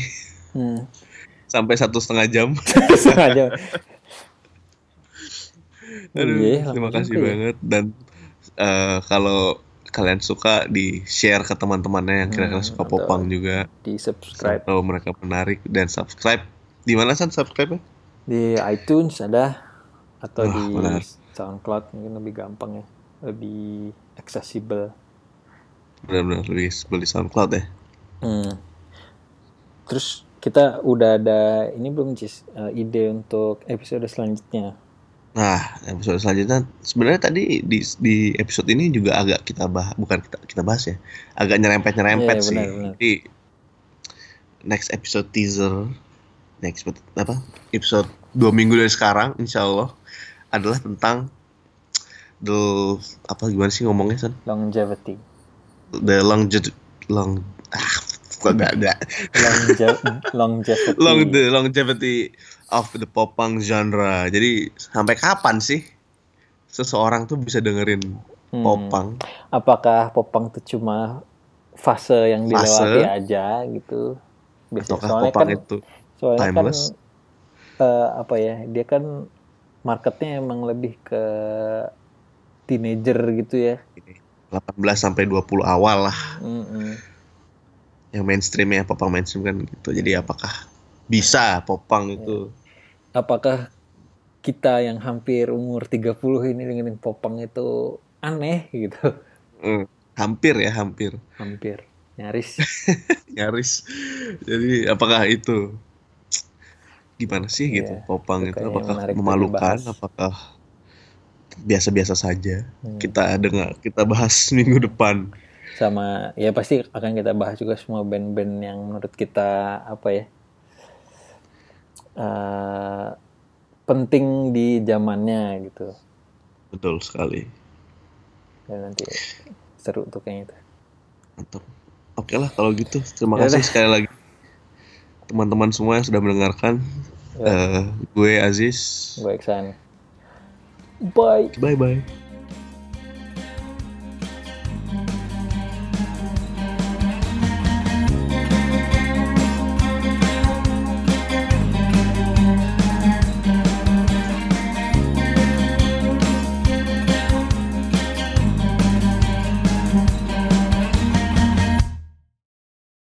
Hmm. sampai satu setengah jam. Sengaja Aduh, Iya, lama terima kasih ya. banget. Dan eh, kalau kalian suka di share ke teman-temannya yang kira-kira Hmm, suka popang juga. di subscribe atau mereka menarik. Dan subscribe. Di mana san subscribe ya di iTunes ada. Atau Wah, di benar. SoundCloud mungkin lebih gampang ya. Lebih accessible benar-benar lebih beli SoundCloud ya Hmm. terus kita udah ada ini belum Cis Eh, ide untuk episode selanjutnya Nah, episode selanjutnya sebenarnya tadi di di episode ini juga agak kita bahas, bukan kita kita bahas ya, agak nyerempet-nyerempet Iya, sih. benar, benar. Jadi next episode teaser, next episode apa? Episode dua minggu dari sekarang, insya Allah adalah tentang the apa gimana sih ngomongnya san? longevity The long long ah kok gak ada longevity long the longevity of the popang genre. Jadi sampai kapan sih seseorang tuh bisa dengerin Hmm. popang? apakah popang itu cuma fase yang Fase. dilewati aja gitu biasanya soalnya popang kan itu soalnya timeless? kan eh, apa ya dia kan marketnya emang lebih ke teenager gitu ya. 18 sampai 20 awal lah. Mm-mm. yang mainstream ya popang mainstream kan gitu. Jadi apakah bisa popang itu? Apakah kita yang hampir umur 30 ini dengerin popang itu aneh gitu? Hmm, hampir ya hampir. Hampir. Nyaris. Nyaris. Jadi apakah itu? Gimana sih gitu Iya, popang itu apakah memalukan? apakah biasa-biasa saja. Hmm. kita dengar kita bahas minggu depan. Sama ya pasti akan kita bahas juga semua band-band yang menurut kita apa ya eh, penting di zamannya gitu. Betul sekali. Dan nanti seru tuh kayaknya itu. Mantap. Oke lah kalau gitu. Terima Ya kasih sekali lagi. Teman-teman semua yang sudah mendengarkan. Ya. Eh, gue Aziz. Gue Iksan bye. Bye bye